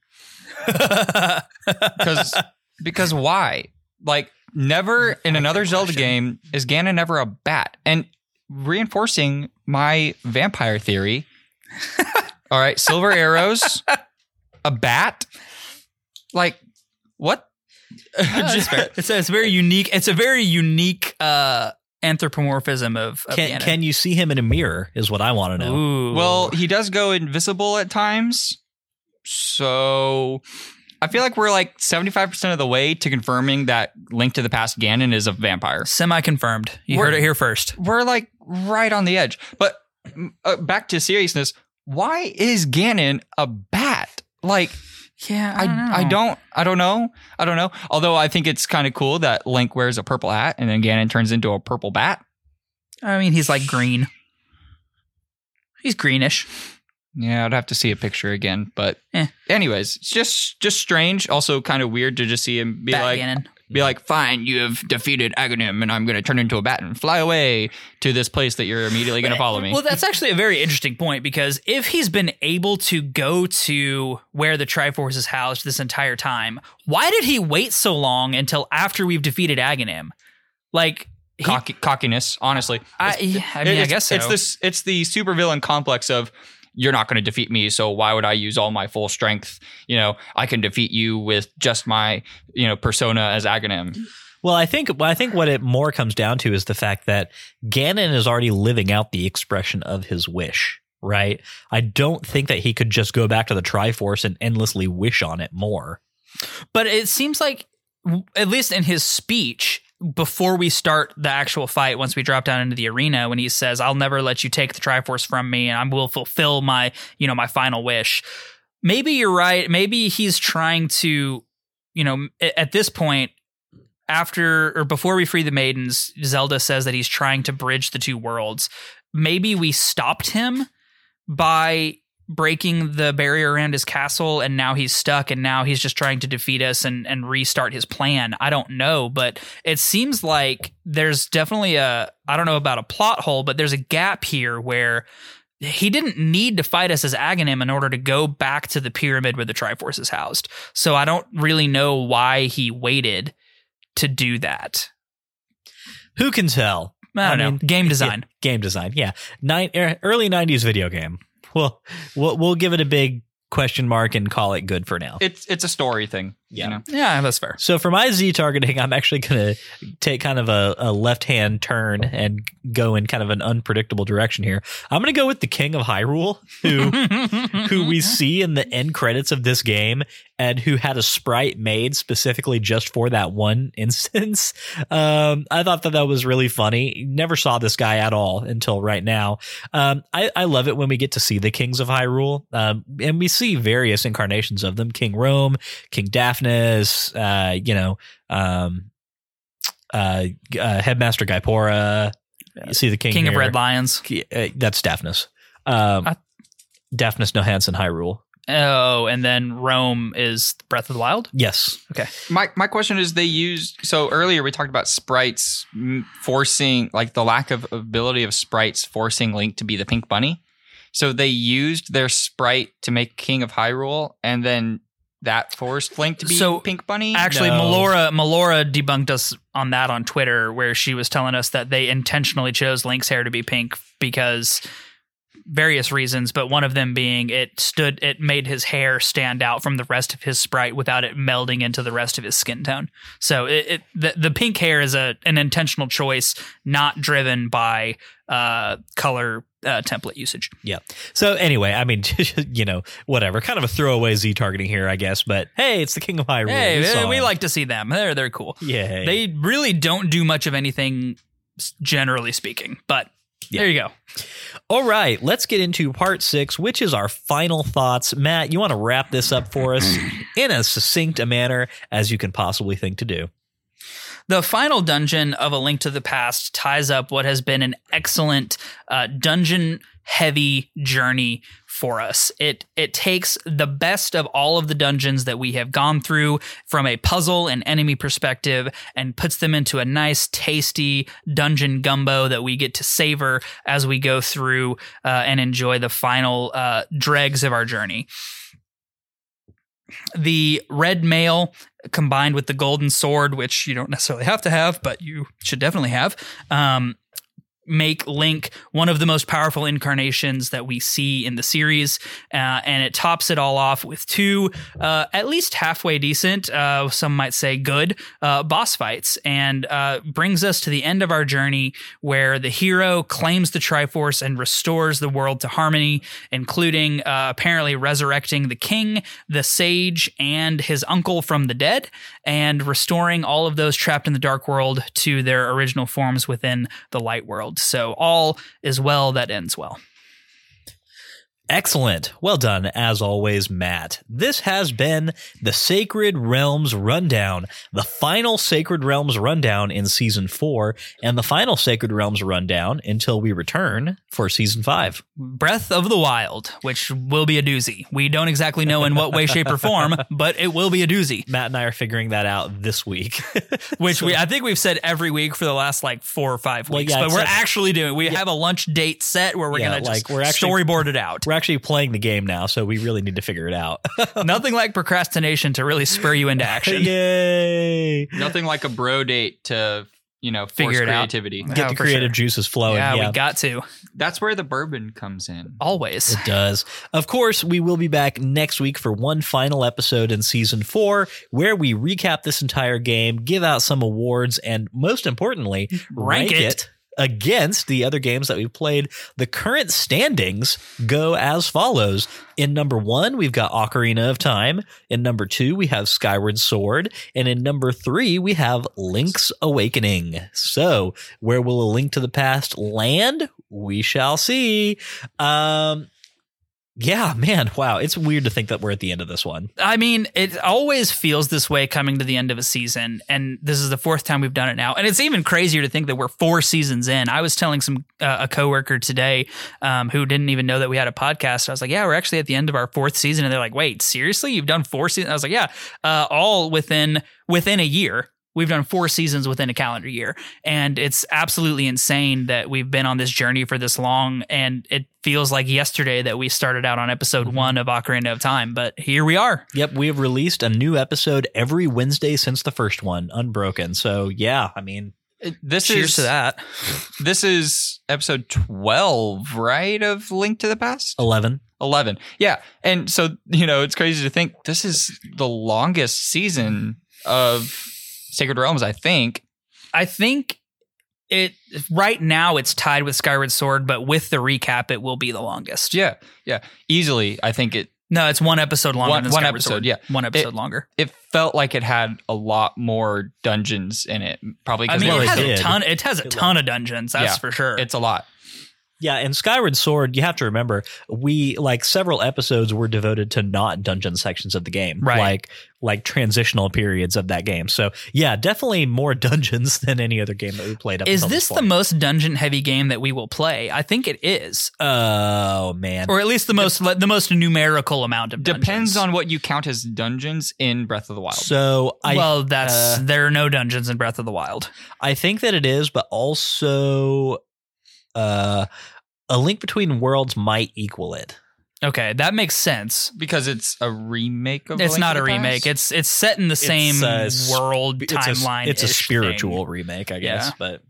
because because why? Like never in another Zelda game is Ganon ever a bat, and reinforcing my vampire theory. all right, silver arrows, a bat. Like what? Just. It's a, it's a very unique. It's a very unique uh, anthropomorphism of, of Can, Ganon. can you see him in a mirror? Is what I want to know. Ooh. Well, he does go invisible at times. So I feel like we're like 75% of the way to confirming that Link to the Past Ganon is a vampire. semi confirmed. You We're- heard it here first. We're like right on the edge. But mm, uh, back to seriousness, why is Ganon a bat? Like Yeah, I, I don't I don't know. I don't know. Although I think it's kind of cool that Link wears a purple hat and then Ganon turns into a purple bat. I mean, he's like green. He's greenish. Yeah, I'd have to see a picture again, but Eh. anyways, it's just just strange. Also, kind of weird to just see him be Bat like, be like, "Fine, you have defeated Aghanim, and I'm going to turn into a bat and fly away to this place that you're immediately going to follow me." Well, that's actually a very interesting point because if he's been able to go to where the Triforce is housed this entire time, why did he wait so long until after we've defeated Aghanim? Like, he, Cocky, cockiness, honestly. I, I mean, I guess so. It's this. It's the supervillain complex of you're not going to defeat me, so why would I use all my full strength? You know, I can defeat you with just my you know persona as Aghanim. Well, I think I think what it more comes down to is the fact that Ganon is already living out the expression of his wish. Right? I don't think that he could just go back to the Triforce and endlessly wish on it more. But it seems like, at least in his speech, before we start the actual fight, once we drop down into the arena, when he says, "I'll never let you take the Triforce from me, and I will fulfill my, you know, my final wish." Maybe you're right. Maybe he's trying to, you know, at this point, after or before we free the maidens, Zelda says that he's trying to bridge the two worlds. Maybe we stopped him by breaking the barrier around his castle and now he's stuck and now he's just trying to defeat us and, and restart his plan. I don't know, but it seems like there's definitely a I don't know about a plot hole, but there's a gap here where he didn't need to fight us as Aghanim in order to go back to the pyramid where the Triforce is housed. So I don't really know why he waited to do that. Who can tell? I don't I know. mean, Game design. Game design, yeah. Nine, er, early '90s video game. Well, we'll we'll give it a big question mark and call it good for now. It's it's a story thing. Yeah. You know? Yeah, that's fair. So for my Z targeting, I'm actually going to take kind of a, a left hand turn and go in kind of an unpredictable direction here. I'm going to go with the King of Hyrule, who who we see in the end credits of this game and who had a sprite made specifically just for that one instance. Um, I thought that that was really funny. Never saw this guy at all until right now. Um, I, I love it when we get to see the Kings of Hyrule, um, and we see various incarnations of them: King Rhoam, King Daphnes, uh, you know, um, uh, uh, Headmaster Gaepora. You see the King, King of. Red Lions. Uh, that's Daphnes. Um, I- Daphnes Nohansen Hyrule. Oh, and then Rhoam is Breath of the Wild. Yes. Okay. My my question is they used so earlier we talked about sprites forcing like the lack of ability of sprites forcing Link to be the pink bunny. So they used their sprite to make King of Hyrule and then that forced Link to be So, pink bunny. Actually, No. Melora Melora debunked us on that on Twitter, where she was telling us that they intentionally chose Link's hair to be pink because various reasons, but one of them being it stood it made his hair stand out from the rest of his sprite without it melding into the rest of his skin tone. So it, it the, the pink hair is a an intentional choice, not driven by uh, color uh, template usage. Yeah. So anyway, I mean, you know, whatever. Kind of a throwaway Z targeting here, I guess. But hey, it's the King of Hyrule. Hey, we, we, like to see them. They're they're cool. Yeah. They really don't do much of anything, generally speaking. But there you go. All right, let's get into part six, which is our final thoughts. Matt, you want to wrap this up for us in as succinct a manner as you can possibly think to do. The final dungeon of A Link to the Past ties up what has been an excellent uh, dungeon heavy journey for us. It it takes the best of all of the dungeons that we have gone through from a puzzle and enemy perspective and puts them into a nice tasty dungeon gumbo that we get to savor as we go through uh, and enjoy the final uh, dregs of our journey. The red mail combined with the golden sword, which you don't necessarily have to have, but you should definitely have, um, make Link one of the most powerful incarnations that we see in the series. Uh, and it tops it all off with two, uh, at least halfway decent, uh, some might say good, uh, boss fights, and uh, brings us to the end of our journey where the hero claims the Triforce and restores the world to harmony, including uh, apparently resurrecting the king, the sage, and his uncle from the dead, and restoring all of those trapped in the dark world to their original forms within the light world. So all is well that ends well. Excellent. Well done, as always, Matt. This has been the Sacred Realms Rundown, the final Sacred Realms Rundown in season four, and the final Sacred Realms Rundown until we return for season five. Breath of the Wild, which will be a doozy. We don't exactly know in what way, shape, or form, but it will be a doozy. Matt and I are figuring that out this week. Which we, I think we've said every week for the last like four or five Well, weeks, yeah, but we're actually doing. We have a lunch date set where we're Yeah, gonna like, we're actually- storyboard it out. We're actually playing the game now, so we really need to figure it out. Nothing like procrastination to really spur you into action. Yay! Nothing like a bro date to you know force Figure it out. Get Yeah, the oh, creative sure. juices flowing. yeah, yeah. we got to That's where the bourbon comes in. always. It does. Of course, we will be back next week for one final episode in season four, where we recap this entire game, give out some awards, and most importantly, Rank rank, it. it. Against the other games that we've played. The current standings go as follows. In number one, we've got Ocarina of Time. In number two, we have Skyward Sword. And in number three, we have Link's Awakening. So, where will a link to the past land? We shall see. Um, yeah, man, wow. It's weird to think that we're at the end of this one. I mean, it always feels this way coming to the end of a season, and this is the fourth time we've done it now. And it's even crazier to think that we're four seasons in. I was telling some uh, a coworker today um, who didn't even know that we had a podcast. I was like, "Yeah, we're actually at the end of our fourth season," and they're like, "Wait, seriously? You've done four seasons?" I was like, "Yeah, uh, all within within a year." We've done four seasons within a calendar year. And it's absolutely insane that we've been on this journey for this long. And it feels like yesterday that we started out on episode mm-hmm. one of Ocarina of Time. But here we are. Yep, we have released a new episode every Wednesday since the first one, unbroken. So, yeah, I mean, uh, This Cheers is to that. This is episode twelve, right? Of Link to the Past. 11. 11 yeah and so you know it's crazy to think this is the longest season of sacred realms i think I think it right now it's tied with Skyward Sword, but with the recap, it will be the longest. yeah yeah easily i think it No, it's one episode longer One- than one Skyward episode, Sword. yeah. One episode It- longer. it felt like it had a lot more dungeons in it probably I mean, it it has a ton. It has a It ton of dungeons. That's Yeah. for sure. it's a lot Yeah, and Skyward Sword, you have to remember, we like several episodes were devoted to not dungeon sections of the game. Right. Like like transitional periods of that game. So yeah, definitely more dungeons than any other game that we played up Is until this the most dungeon heavy game that we will play? I think it is, Oh man. or at least the most the most numerical amount of dungeons. depends on what you count as dungeons in breath of the wild so I well, that's uh, there are no dungeons in Breath of the Wild. I think that it is, but also uh a link between worlds might equal it. Okay, that makes sense. because it's a remake of It's Link not to a the remake. Past? It's it's set in the same s- world It's a, timeline. it's a spiritual remake, I guess, Yeah. but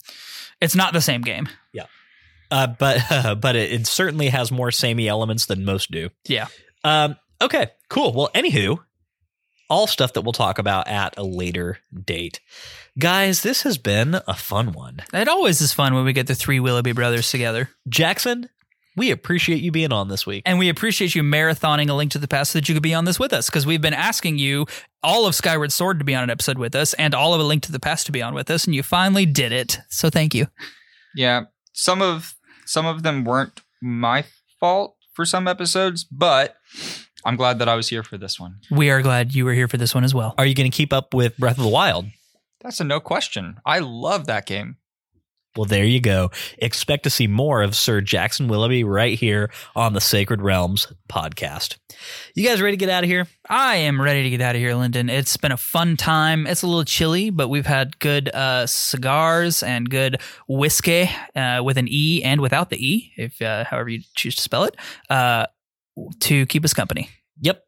It's not the same game. Yeah. Uh, but but it, it certainly has more samey elements than most do. Yeah. Um. Okay. Cool. Well, anywho, all stuff that we'll talk about at a later date, guys. This has been a fun one. It always is fun when we get the three Willoughby brothers together. Jackson, we appreciate you being on this week. And we appreciate you marathoning a link to the past so that you could be on this with us because we've been asking you all of Skyward Sword to be on an episode with us and all of a link to the past to be on with us, and you finally did it. So thank you. Yeah, some of some of them weren't my fault for some episodes, but I'm glad that I was here for this one. We are glad you were here for this one as well. Are you going to keep up with Breath of the Wild? That's a no question. I love that game. Well, there you go. Expect to see more of Sir Jackson Willoughby right here on the Sacred Realms podcast. You guys ready to get out of here? I am ready to get out of here, Lyndon. It's been a fun time. It's a little chilly, but we've had good uh, cigars and good whiskey uh, with an E and without the E, if uh, however you choose to spell it, uh, to keep us company. Yep.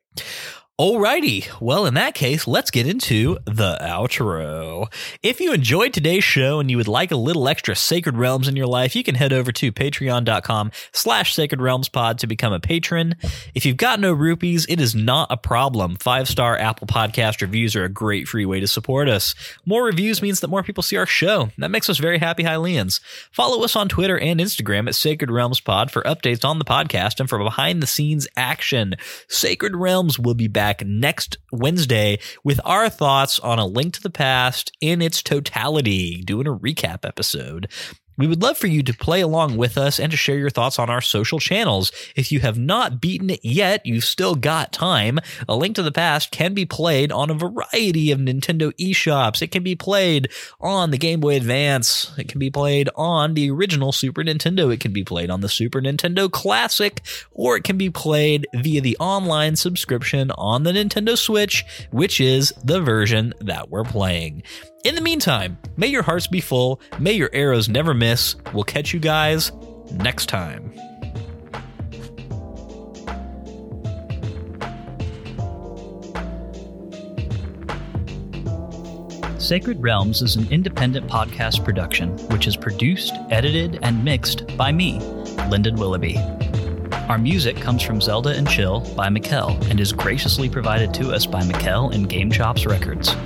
Alrighty. Well, in that case, let's get into the outro. If you enjoyed today's show and you would like a little extra Sacred Realms in your life, you can head over to patreon.com slash Sacred Realms pod to become a patron. If you've got no rupees, it is not a problem. Five star Apple Podcast reviews are a great free way to support us. More reviews means that more people see our show. That makes us very happy Hylians. Follow us on Twitter and Instagram at Sacred Realms Pod for updates on the podcast and for behind the scenes action. Sacred Realms will be back next Wednesday with our thoughts on A Link to the Past in its totality, doing a recap episode. We would love for you to play along with us and to share your thoughts on our social channels. If you have not beaten it yet, you've still got time. A Link to the Past can be played on a variety of Nintendo eShops. It can be played on the Game Boy Advance. It can be played on the original Super Nintendo. It can be played on the Super Nintendo Classic, or it can be played via the online subscription on the Nintendo Switch, which is the version that we're playing. In the meantime, may your hearts be full, may your arrows never miss. We'll catch you guys next time. Sacred Realms is an independent podcast production which is produced, edited, and mixed by me, Lyndon Willoughby. Our music comes from Zelda and Chill by Mikel and is graciously provided to us by Mikel and GameChops Records.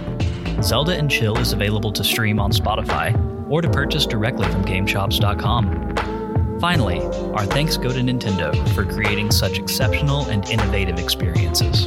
Zelda and Chill is available to stream on Spotify or to purchase directly from GameChops.com. Finally, our thanks go to Nintendo for creating such exceptional and innovative experiences.